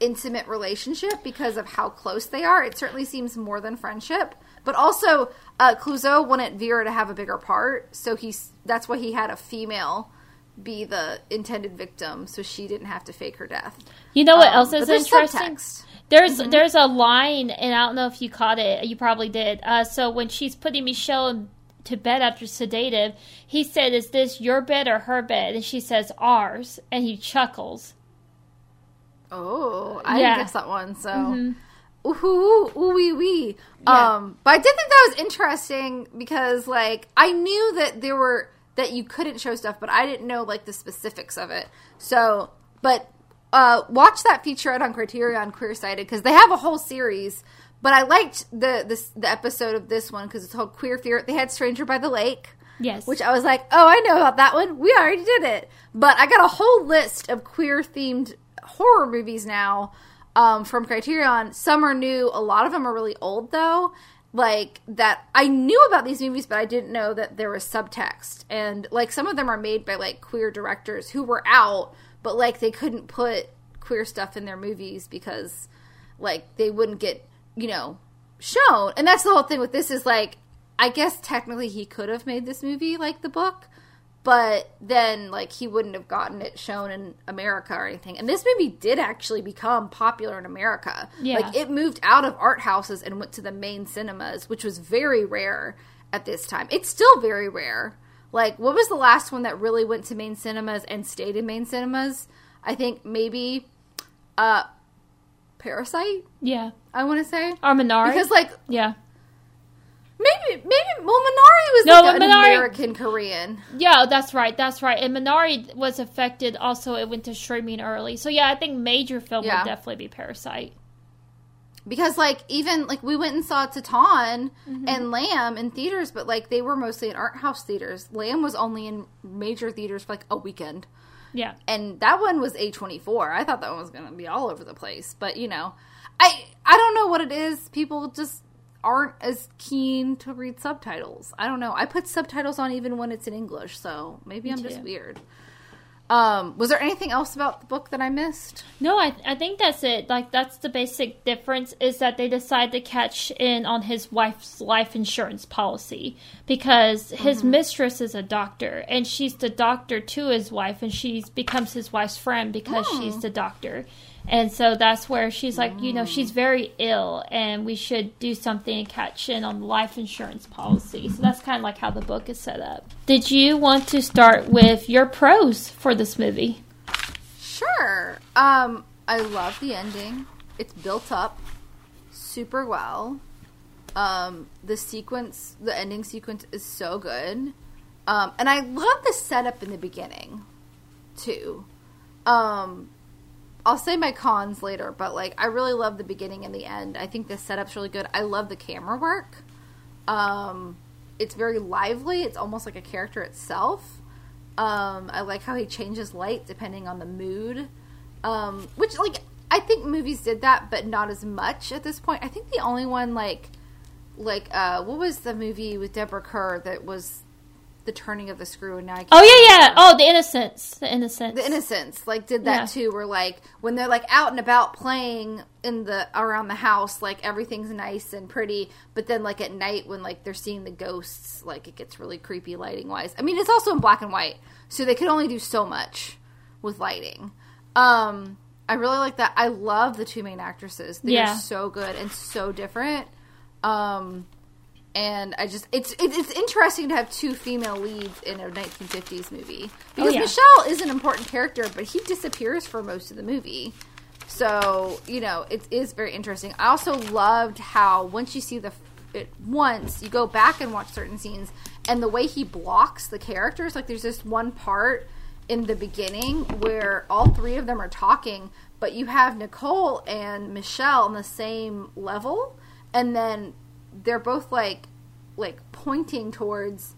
intimate relationship because of how close they are. It certainly seems more than friendship. But also, uh, Clouzot wanted Vera to have a bigger part, so he's that's why he had a female be the intended victim, so she didn't have to fake her death. you know what Um, else is there's interesting? subtext. There's Mm-hmm. there's a line, and I don't know if you caught it. You probably did. Uh, so when she's putting Michelle in- to bed after sedative, he said, "Is this your bed or her bed?" And she says, "Ours." And he chuckles. Oh, I Yeah. didn't catch that one. So, ooh, ooh, ooh, wee, wee. Um, but I did think that was interesting because, like, I knew that there were that you couldn't show stuff, but I didn't know like the specifics of it. So, but uh, watch that featurette on Criterion Queersighted because they have a whole series. But I liked the this the episode of this one because it's called Queer Fear. They had Stranger by the Lake. Yes. Which I was like, oh, I know about that one. We already did it. But I got a whole list of queer themed horror movies now um, from Criterion. Some are new. A lot of them are really old, though. Like that, I knew about these movies, but I didn't know that there was subtext. And like some of them are made by like queer directors who were out, but like they couldn't put queer stuff in their movies because like they wouldn't get you know shown. And that's the whole thing with this is like i guess technically he could have made this movie like the book but then like he wouldn't have gotten it shown in america or anything. And this movie did actually become popular in america. Yeah. like it moved out of art houses and went to the main cinemas which was very rare at this time. It's still very rare. Like what was the last one that really went to main cinemas and stayed in main cinemas? I think maybe uh parasite yeah. I want to say Or Minari. because like yeah. maybe maybe well Minari was No, like an Minari- American Korean. Yeah, that's right. That's right. And Minari was affected. Also, it went to streaming early. So yeah, I think major film Yeah. would definitely be Parasite. Because like even like we went and saw Titane Mm-hmm. and Lamb in theaters, but like they were mostly in art house theaters. Lamb was only in major theaters for like a weekend. Yeah. and that one was A24. I thought that one was going to be all over the place, but you know, I I don't know what it is. People just aren't as keen to read subtitles. I don't know. I put subtitles on even when it's in English, so maybe I'm just weird. Um, was there anything else about the book that I missed? No, I I think that's it. Like that's the basic difference is that they decide to catch in on his wife's life insurance policy because his Mm-hmm. mistress is a doctor and she's the doctor to his wife and she becomes his wife's friend because she's the doctor. And so that's where she's like, you know, she's very ill and we should do something and catch in on the life insurance policy. So that's kind of like how the book is set up. Did you want to start with your pros for this movie? Sure. Um, I love the ending. It's built up super well. Um, the sequence, the ending sequence is so good. Um, and I love the setup in the beginning too. Um, I'll say my cons later, but like I really love the beginning and the end. I think the setup's really good. I love the camera work. Um, it's very lively. It's almost like a character itself. Um, I like how he changes light depending on the mood. Um, which like I think movies did that, but not as much at this point. I think the only one like like uh what was the movie with Deborah Kerr that was the turning of the screw and now I can't Oh yeah, yeah. Oh, the Innocents, the Innocents. The Innocents like did that Yeah. too, where like when they're like out and about playing in the around the house, like everything's nice and pretty, but then like at night when like they're seeing the ghosts, like it gets really creepy lighting wise. I mean, it's also in black and white, so they could only do so much with lighting. Um, I really like that. I love the two main actresses. They're Yeah. so good and so different. Um, and I just it's it's interesting to have two female leads in a 1950s movie because yeah. Michelle is an important character, but he disappears for most of the movie. So you know it is very interesting. I also loved how once you see the it once you go back and watch certain scenes and the way he blocks the characters. Like there's this one part in the beginning where all three of them are talking, but you have Nicole and Michelle on the same level, and then they're both like like pointing towards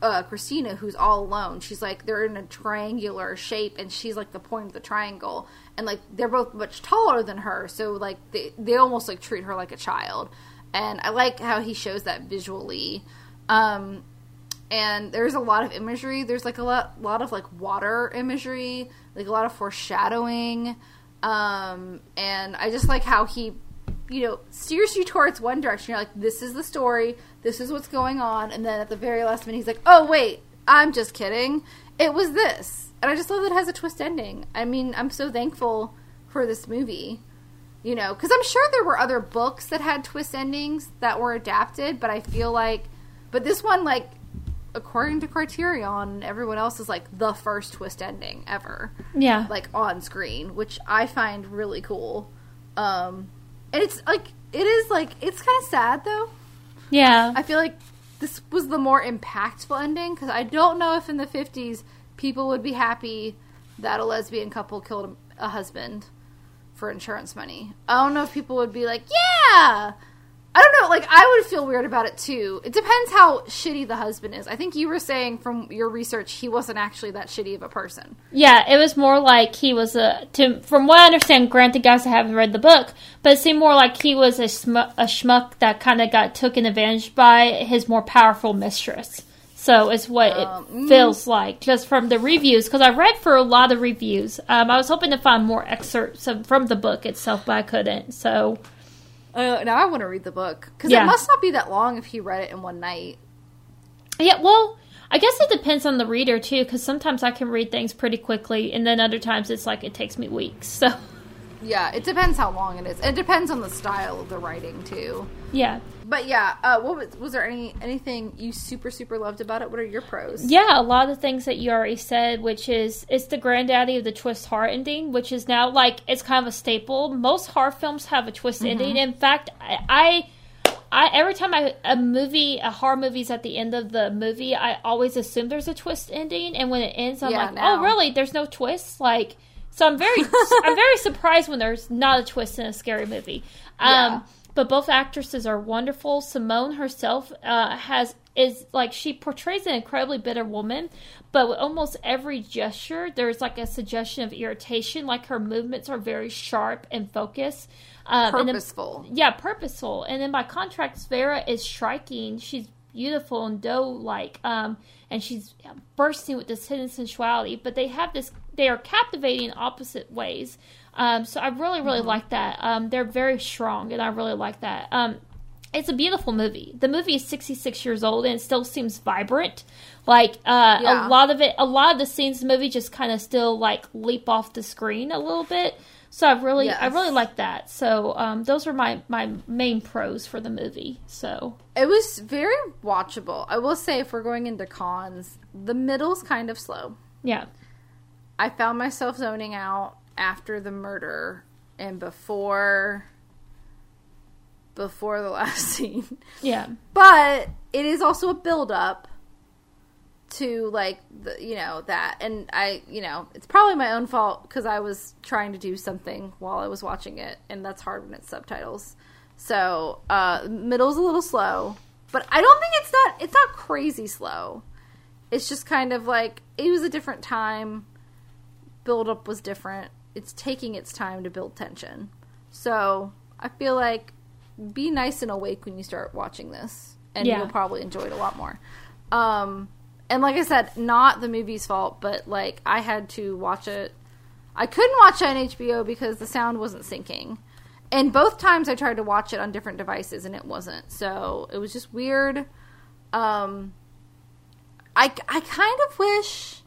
uh, Christina, who's all alone. She's like they're in a triangular shape, and she's like the point of the triangle, and like they're both much taller than her, so like they they almost like treat her like a child. And I like how he shows that visually. Um, and there's a lot of imagery. There's like a lot, lot of like water imagery, like a lot of foreshadowing. Um, and I just like how he, you know, steers you towards one direction. You're like, this is the story, this is what's going on, and then at the very last minute, he's like, oh wait, I'm just kidding. It was this, and I just love that it has a twist ending. I mean, I'm so thankful for this movie. You know, because I'm sure there were other books that had twist endings that were adapted, but I feel like, but this one, like, according to Criterion everyone else, is like the first twist ending ever, yeah. like on screen, which I find really cool. Um, and it's like it is like it's kind of sad though. yeah. I feel like this was the more impactful ending because I don't know if in the 50s people would be happy that a lesbian couple killed a, a husband for insurance money. I don't know if people would be like, yeah. I don't know. Like, I would feel weird about it too. It depends how shitty the husband is. I think you were saying from your research he wasn't actually that shitty of a person. Yeah, it was more like he was a. To, from what I understand, granted, guys, I haven't read the book, but it seemed more like he was a, smu- a schmuck that kind of got taken advantage by his more powerful mistress. So it's what Um, it feels like, just from the reviews. Because I read for a lot of reviews. Um, I was hoping to find more excerpts of, from the book itself, but I couldn't. So Uh, now I want to read the book because Yeah. it must not be that long if he read it in one night. Yeah, well, I guess it depends on the reader too, because sometimes I can read things pretty quickly, and then other times it's like it takes me weeks. So, Yeah, it depends how long it is. It depends on the style of the writing too. yeah, But yeah, uh, what was, was there any anything you super super loved about it? What are your pros? yeah, a lot of things that you already said, which is it's the granddaddy of the twist horror ending, which is now like it's kind of a staple. Most horror films have a twist ending. In fact, I. I I every time I a movie a horror movie's at the end of the movie, I always assume there's a twist ending, and when it ends, I'm Yeah, like, now. oh really? There's no twist. Like, so I'm very I'm very surprised when there's not a twist in a scary movie. Um, Yeah. But both actresses are wonderful. Simone herself uh, has is like she portrays an incredibly bitter woman, but with almost every gesture there's like a suggestion of irritation. Like her movements are very sharp and focused. Um, and then- Purposeful. yeah, purposeful. And then by contrast, Vera is striking. She's beautiful and doe like, um, and she's bursting with this hidden sensuality. But they have this; they are captivating in opposite ways. Um, so I really, really Mm-hmm. like that. Um, they're very strong, and I really like that. Um, it's a beautiful movie. The movie is 66 years old and it still seems vibrant. Like uh, Yeah. a lot of it, a lot of the scenes in the movie just kind of still like leap off the screen a little bit. So I really, I really like that. So um, those are my my main pros for the movie. So It was very watchable. I will say, if we're going into cons, the middle's kind of slow. yeah, I found myself zoning out after the murder and before before the last scene. yeah, But it is also a build up to like the you know that and I you know it's probably my own fault because I was trying to do something while I was watching it and that's hard when it's subtitles. So uh middle's a little slow, but I don't think it's not it's not crazy slow. It's just kind of like it was a different time. Build up was different. It's taking its time to build tension. So I feel like be nice and awake when you start watching this, and Yeah. you'll probably enjoy it a lot more. Um, and like I said, not the movie's fault, but like I had to watch it. I couldn't watch it on HBO because the sound wasn't syncing, and both times I tried to watch it on different devices and it wasn't. So it was just weird. Um, I I kind of wish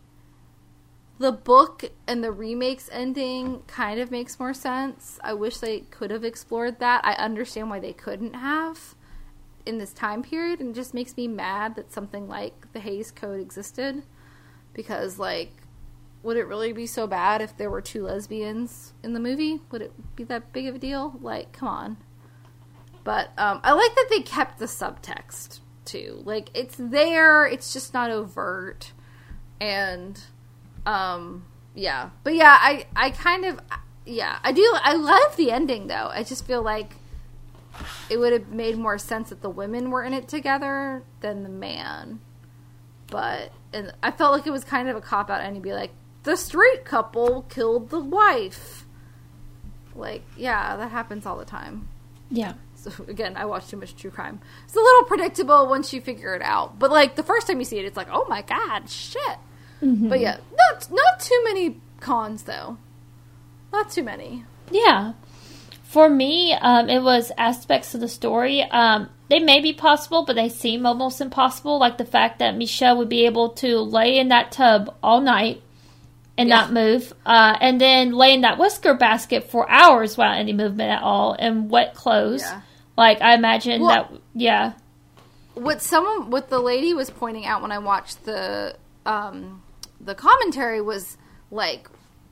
the book and the remakes ending kind of makes more sense. I wish they could have explored that. I understand why they couldn't have in this time period and it just makes me mad that something like the Hays Code existed because like would it really be so bad if there were two lesbians in the movie? Would it be that big of a deal? Like, come on. But um, I like that they kept the subtext too. Like it's there, it's just not overt. And um yeah. But yeah, I I kind of yeah, I do I love the ending though. I just feel like it would have made more sense that the women were in it together than the man. But and I felt like it was kind of a cop out and he'd be like, the straight couple killed the wife. Like, yeah, that happens all the time. yeah, So again, I watch too much true crime. It's a little predictable once you figure it out. But like the first time you see it, it's like, oh my god, shit. But yeah, not not too many cons though. Not too many. yeah. For me, um, it was aspects of the story. Um, they may be possible, but they seem almost impossible. Like the fact that Michelle would be able to lay in that tub all night and Yeah. not move, uh, and then lay in that whisker basket for hours without any movement at all in wet clothes. Yeah. Like I imagine Well- that. Yeah, what someone what the lady was pointing out when I watched the um the commentary was like,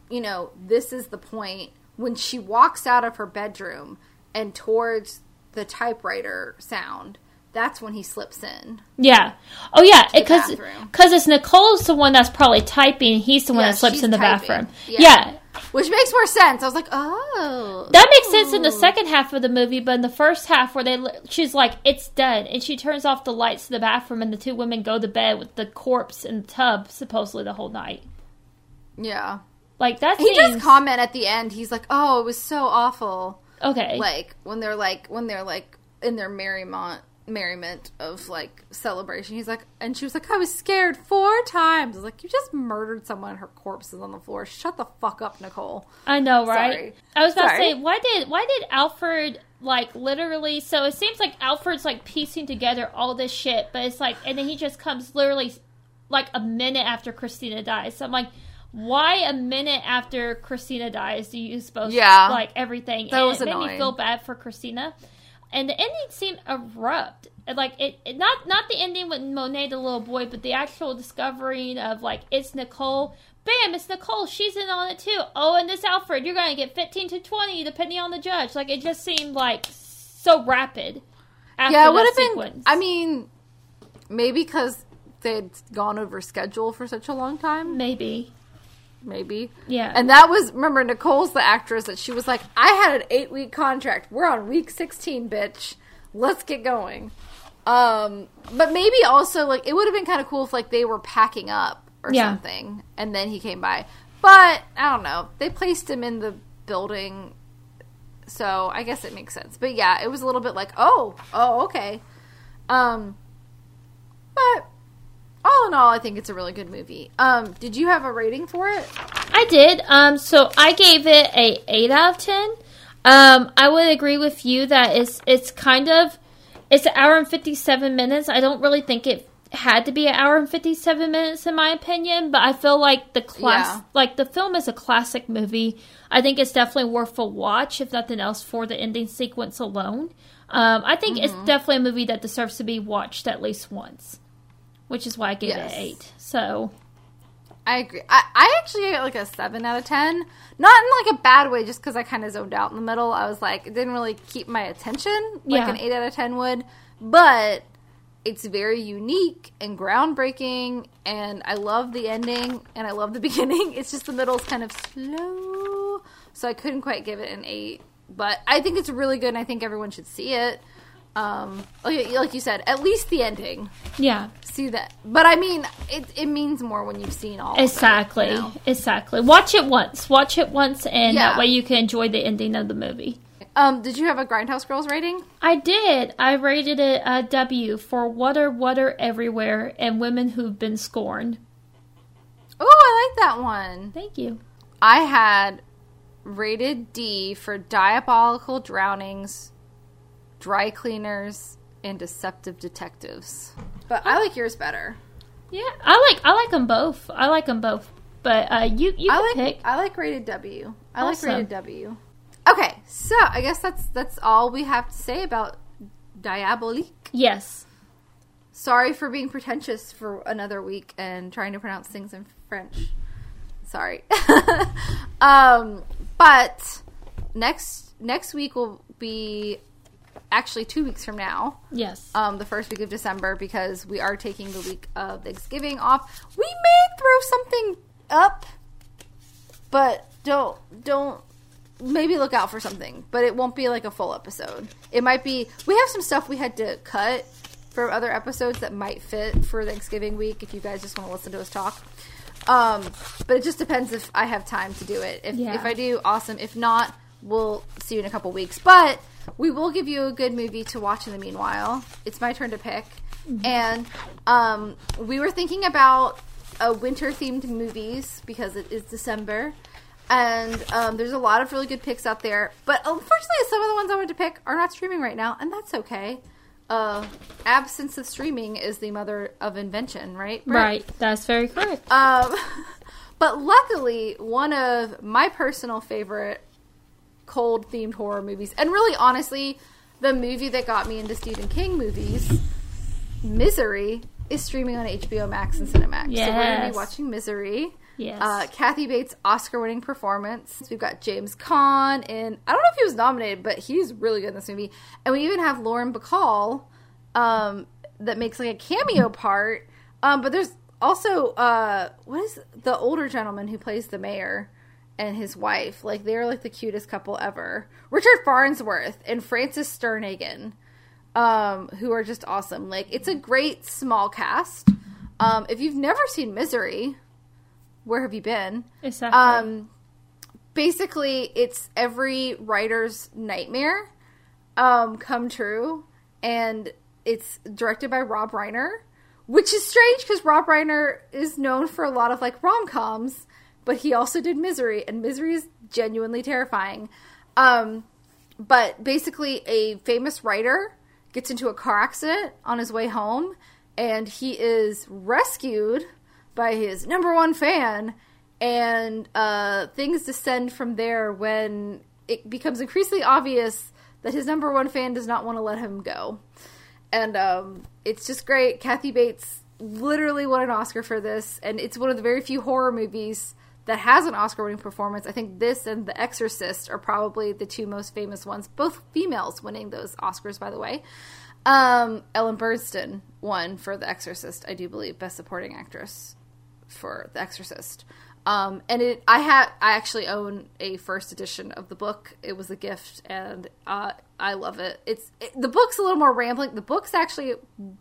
you know, this is the point when she walks out of her bedroom and towards the typewriter sound. That's when he slips in. yeah. Oh yeah, because because it's Nicole's the one that's probably typing. He's the one Yeah, that slips in the typing. bathroom. Yeah. yeah. Which makes more sense. I was like, oh. That makes sense in the second half of the movie, but in the first half, where they she's like, "It's done, and she turns off the lights to the bathroom, and the two women go to bed with the corpse in the tub, supposedly the whole night. Yeah. Like that He does comment at the end. He's like, "Oh, it was so awful." okay. Like when they're like when they're like in their merriment merriment of like celebration. He's like, and she was like, "I was scared four times." I was like, "You just murdered someone. Her corpse is on the floor. Shut the fuck up, Nicole." I know, right? Sorry. I was about Sorry. to say, why did why did Alfred like literally? So it seems like Alfred's like piecing together all this shit, but it's like, and then he just comes literally like a minute after Christina dies. So I'm like. Why a minute after Christina dies do you suppose Yeah. like everything? That and was it made me feel bad for Christina. And the ending seemed abrupt. Like it, it not not the ending with Moinet the little boy, but the actual discovering of like it's Nicole. Bam, it's Nicole. She's in on it too. Oh, and this Alfred, you're gonna get fifteen to twenty depending on the judge. Like it just seemed like so rapid. After yeah, it would have been. I mean, maybe because they'd gone over schedule for such a long time. maybe. Maybe. Yeah. And that was remember Nicole's the actress that she was like, I had an eight week contract. We're on week sixteen, bitch. Let's get going. Um, but maybe also like it would have been kind of cool if like they were packing up or Yeah. something, and then he came by. But I don't know. They placed him in the building, so I guess it makes sense. But yeah, it was a little bit like, oh, oh, okay. Um, But all in all, I think it's a really good movie. Um, did you have a rating for it? I did. Um, so I gave it a eight out of ten. Um, I would agree with you that it's it's kind of it's an hour and fifty seven minutes. I don't really think it had to be an hour and 57 minutes in my opinion but i feel like the class Yeah. like the film is a classic movie i think it's definitely worth a watch if nothing else for the ending sequence alone um, i think Mm-hmm. it's definitely a movie that deserves to be watched at least once which is why i gave Yes. it eight so I agree. I, I actually gave it like a seven out of ten. Not in like a bad way, just because I kind of zoned out in the middle. I was like, it didn't really keep my attention like Yeah. an eight out of ten would. But it's very unique and groundbreaking, and I love the ending and I love the beginning. It's just the middle's kind of slow, so I couldn't quite give it an eight. But I think it's really good, and I think everyone should see it. Um, like, like you said, at least the ending yeah see that. But I mean, it it means more when you've seen all. of it, Exactly. you know? Exactly. Watch it once. Watch it once, and Yeah. that way you can enjoy the ending of the movie. Um, did you have a Grindhouse Girls rating? I did. I rated it a W for Water, Water Everywhere, and Women Who've Been Scorned. Oh, I like that one. Thank you. I had rated D for diabolical drownings, dry cleaners, and deceptive detectives. But I like yours better. Yeah, I like I like them both. I like them both. But uh, you you I can like pick. I like rated W. I Awesome. like rated W. Okay, so I guess that's that's all we have to say about Diabolique. Yes. Sorry for being pretentious for another week and trying to pronounce things in French. Sorry. um, but next next week will be actually two weeks from now. Yes. Um, the first week of December because we are taking the week of Thanksgiving off. We may throw something up, but don't don't maybe look out for something. But it won't be like a full episode. It might be. We have some stuff we had to cut from other episodes that might fit for Thanksgiving week. If you guys just want to listen to us talk. Um, but it just depends if I have time to do it. If, Yeah. if I do, awesome. If not, we'll see you in a couple weeks. But we will give you a good movie to watch in the meanwhile. It's my turn to pick. And um, we were thinking about uh, winter themed movies because it is December. And um, there's a lot of really good picks out there. But unfortunately, some of the ones I wanted to pick are not streaming right now, and that's okay. Uh, absence of streaming is the mother of invention, right? Britt? right. That's very correct. Um, but luckily, one of my personal favorite cold themed horror movies, and really honestly, the movie that got me into Stephen King movies, Misery, is streaming on HBO Max and Cinemax. So we're going to be watching Misery. Yes. Uh, Kathy Bates' Oscar-winning performance. We've got James Caan, and I don't know if he was nominated, but he's really good in this movie. And we even have Lauren Bacall, um, that makes like a cameo part. Um, but there's also uh, what is the older gentleman who plays the mayor and his wife? Like they're like the cutest couple ever. Richard Farnsworth and Frances Sternhagen, um, who are just awesome. Like it's a great small cast. Um, if you've never seen Misery, where have you been? exactly. Um, basically, it's every writer's nightmare um, come true, and it's directed by Rob Reiner, which is strange because Rob Reiner is known for a lot of like rom coms, but he also did Misery, and Misery is genuinely terrifying. Um, but basically, a famous writer gets into a car accident on his way home, and he is rescued by his number one fan, and uh, things descend from there when it becomes increasingly obvious that his number one fan does not want to let him go. And um, it's just great. Kathy Bates literally won an Oscar for this, and it's one of the very few horror movies that has an Oscar winning performance. I think this and The Exorcist are probably the two most famous ones, both females winning those Oscars, by the way. Um, Ellen Burstyn won for The Exorcist, I do believe, Best Supporting Actress for The Exorcist. Um, and it, I had, I actually own a first edition of the book. It was a gift, and uh, I love it. It's it, the book's a little more rambling. The book's actually way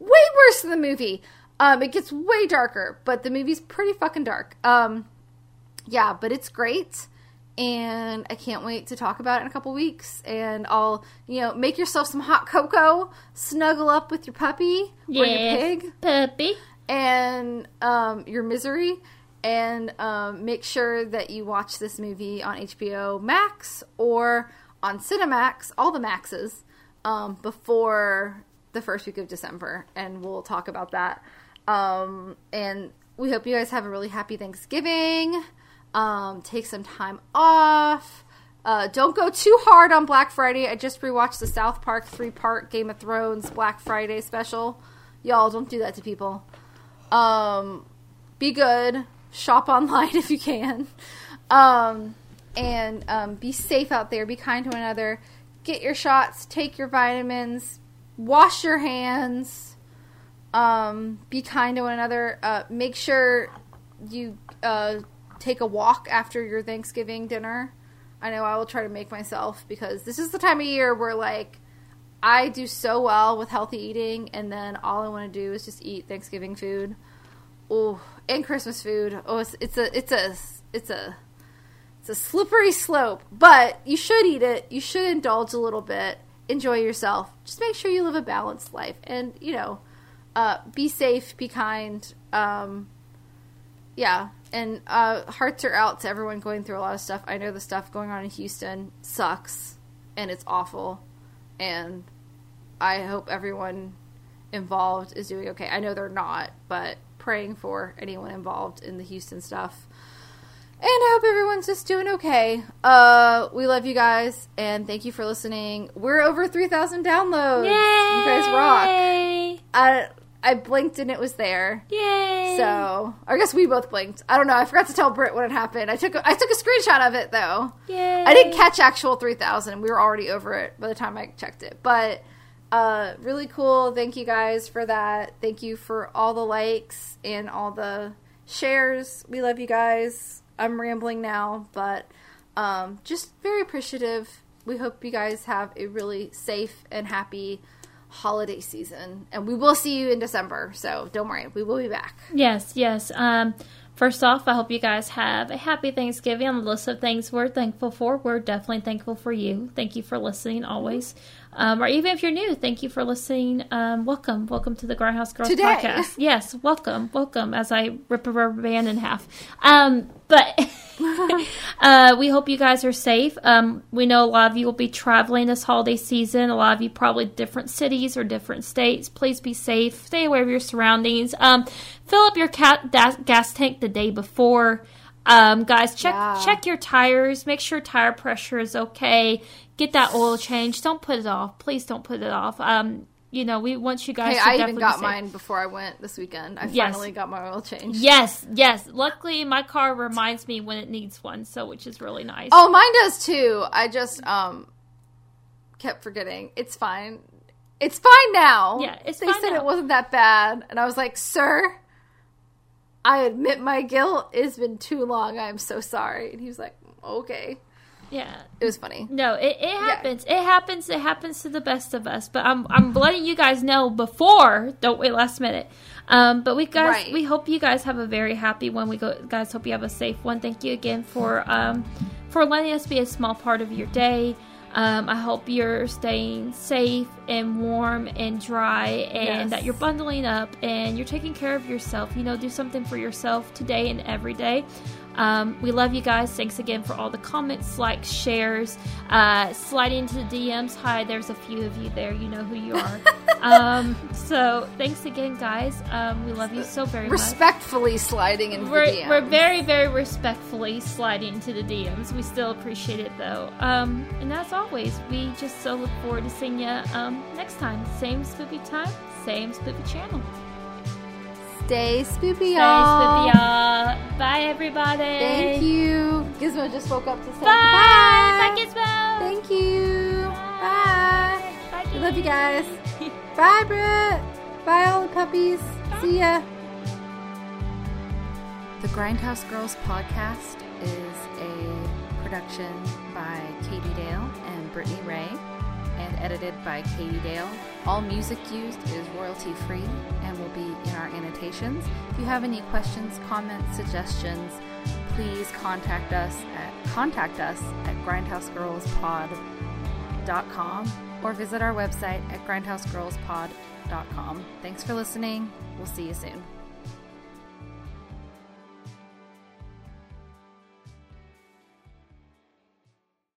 worse than the movie. Um, it gets way darker, but the movie's pretty fucking dark. Um, yeah, but it's great. and I can't wait to talk about it in a couple weeks. And I'll, you know, make yourself some hot cocoa, snuggle up with your puppy or your pig puppy. and um, your misery, and um, make sure that you watch this movie on HBO Max or on Cinemax, all the Maxes, um, before the first week of December, and we'll talk about that. Um, and we hope you guys have a really happy Thanksgiving. Um, take some time off. Uh, don't go too hard on Black Friday. I just rewatched the South Park three part Game of Thrones Black Friday special. Y'all, don't do that to people. Um, be good. Shop online if you can. Um, and um, be safe out there. Be kind to one another. Get your shots. Take your vitamins. Wash your hands. Um, be kind to one another. Uh, make sure you uh, take a walk after your Thanksgiving dinner. I know I will try to make myself because this is the time of year where like I do so well with healthy eating, and then all I want to do is just eat Thanksgiving food. Oh, and Christmas food. Oh, it's, it's a it's a it's a it's a slippery slope, but you should eat it. You should indulge a little bit. Enjoy yourself. Just make sure you live a balanced life, and you know, uh, be safe, be kind. Um, yeah, and uh, hearts are out to everyone going through a lot of stuff. I know the stuff going on in Houston sucks, and it's awful, and I hope everyone involved is doing okay. I know they're not, but praying for anyone involved in the Houston stuff. And I hope everyone's just doing okay. Uh, we love you guys, and thank you for listening. We're over 3,000 downloads. Yay! You guys rock. I, I blinked and it was there. Yay! So I guess we both blinked. I don't know. I forgot to tell Britt when it happened. I took a, I took a screenshot of it though. Yay! I didn't catch actual three thousand. We were already over it by the time I checked it. But uh, really cool. Thank you guys for that. Thank you for all the likes and all the shares. We love you guys. I'm rambling now, but um, just very appreciative. We hope you guys have a really safe and happy holiday season, and we will see you in December. So don't worry, we will be back. Yes, yes. Um, first off, I hope you guys have a happy Thanksgiving. On the list of things we're thankful for, we're definitely thankful for you. Thank you for listening always. Um, or even if you're new, thank you for listening. Um, welcome, welcome to the Grindhouse Girls Today. podcast. Yes, welcome, welcome. As I rip a rubber band in half, um, but uh, we hope you guys are safe. Um, we know a lot of you will be traveling this holiday season. A lot of you probably different cities or different states. Please be safe. Stay aware of your surroundings. Um, fill up your cat da- gas tank the day before. Um, guys, check Yeah. check your tires. Make sure tire pressure is okay. Get that oil change. Don't put it off. Please don't put it off. Um, you know, we want you guys. Hey, to I even got mine before I went this weekend. I Yes. finally got my oil change. Yes, yes. Luckily, my car reminds me when it needs one, so which is really nice. Oh, mine does too. I just um kept forgetting. It's fine. It's fine now. Yeah, it's they said now. it wasn't that bad, and I was like, "Sir, I admit my guilt. It's been too long. I'm so sorry." And he was like, "Okay." Yeah. It was funny. No, it, it happens. It happens. It happens to the best of us. But I'm I'm letting you guys know before. Don't wait last minute. Um, but we guys, Right. we hope you guys have a very happy one. We go, guys. Hope you have a safe one. Thank you again for um, for letting us be a small part of your day. Um, I hope you're staying safe and warm and dry, and Yes. that you're bundling up and you're taking care of yourself. You know, do something for yourself today and every day. Um, we love you guys. Thanks again for all the comments, likes, shares, uh, sliding into the DMs. Hi, there's a few of you there. You know who you are. um, so thanks again, guys. Um, we love you so very much. Respectfully sliding into We're, the DMs. we're very, very respectfully sliding into the DMs. We still appreciate it though. Um, and as always, we just so look forward to seeing you um, next time. Same spoopy time, same spoopy channel. Stay spoopy, Stay y'all. spoopy, y'all. Bye, everybody. Thank you. Gizmo just woke up to say Bye. goodbye. Bye, Gizmo. Thank you. Bye. Bye. We love you guys. Bye, Britt. Bye, all the puppies. See ya. The Grindhouse Girls podcast is a production by Katie Dale and Brittany Ray edited by Katie Dale. All music used is royalty free and will be in our annotations. If you have any questions, comments, suggestions, please contact us at contact us at grindhousegirlspod.com or visit our website at grindhousegirlspod.com. Thanks for listening. We'll see you soon.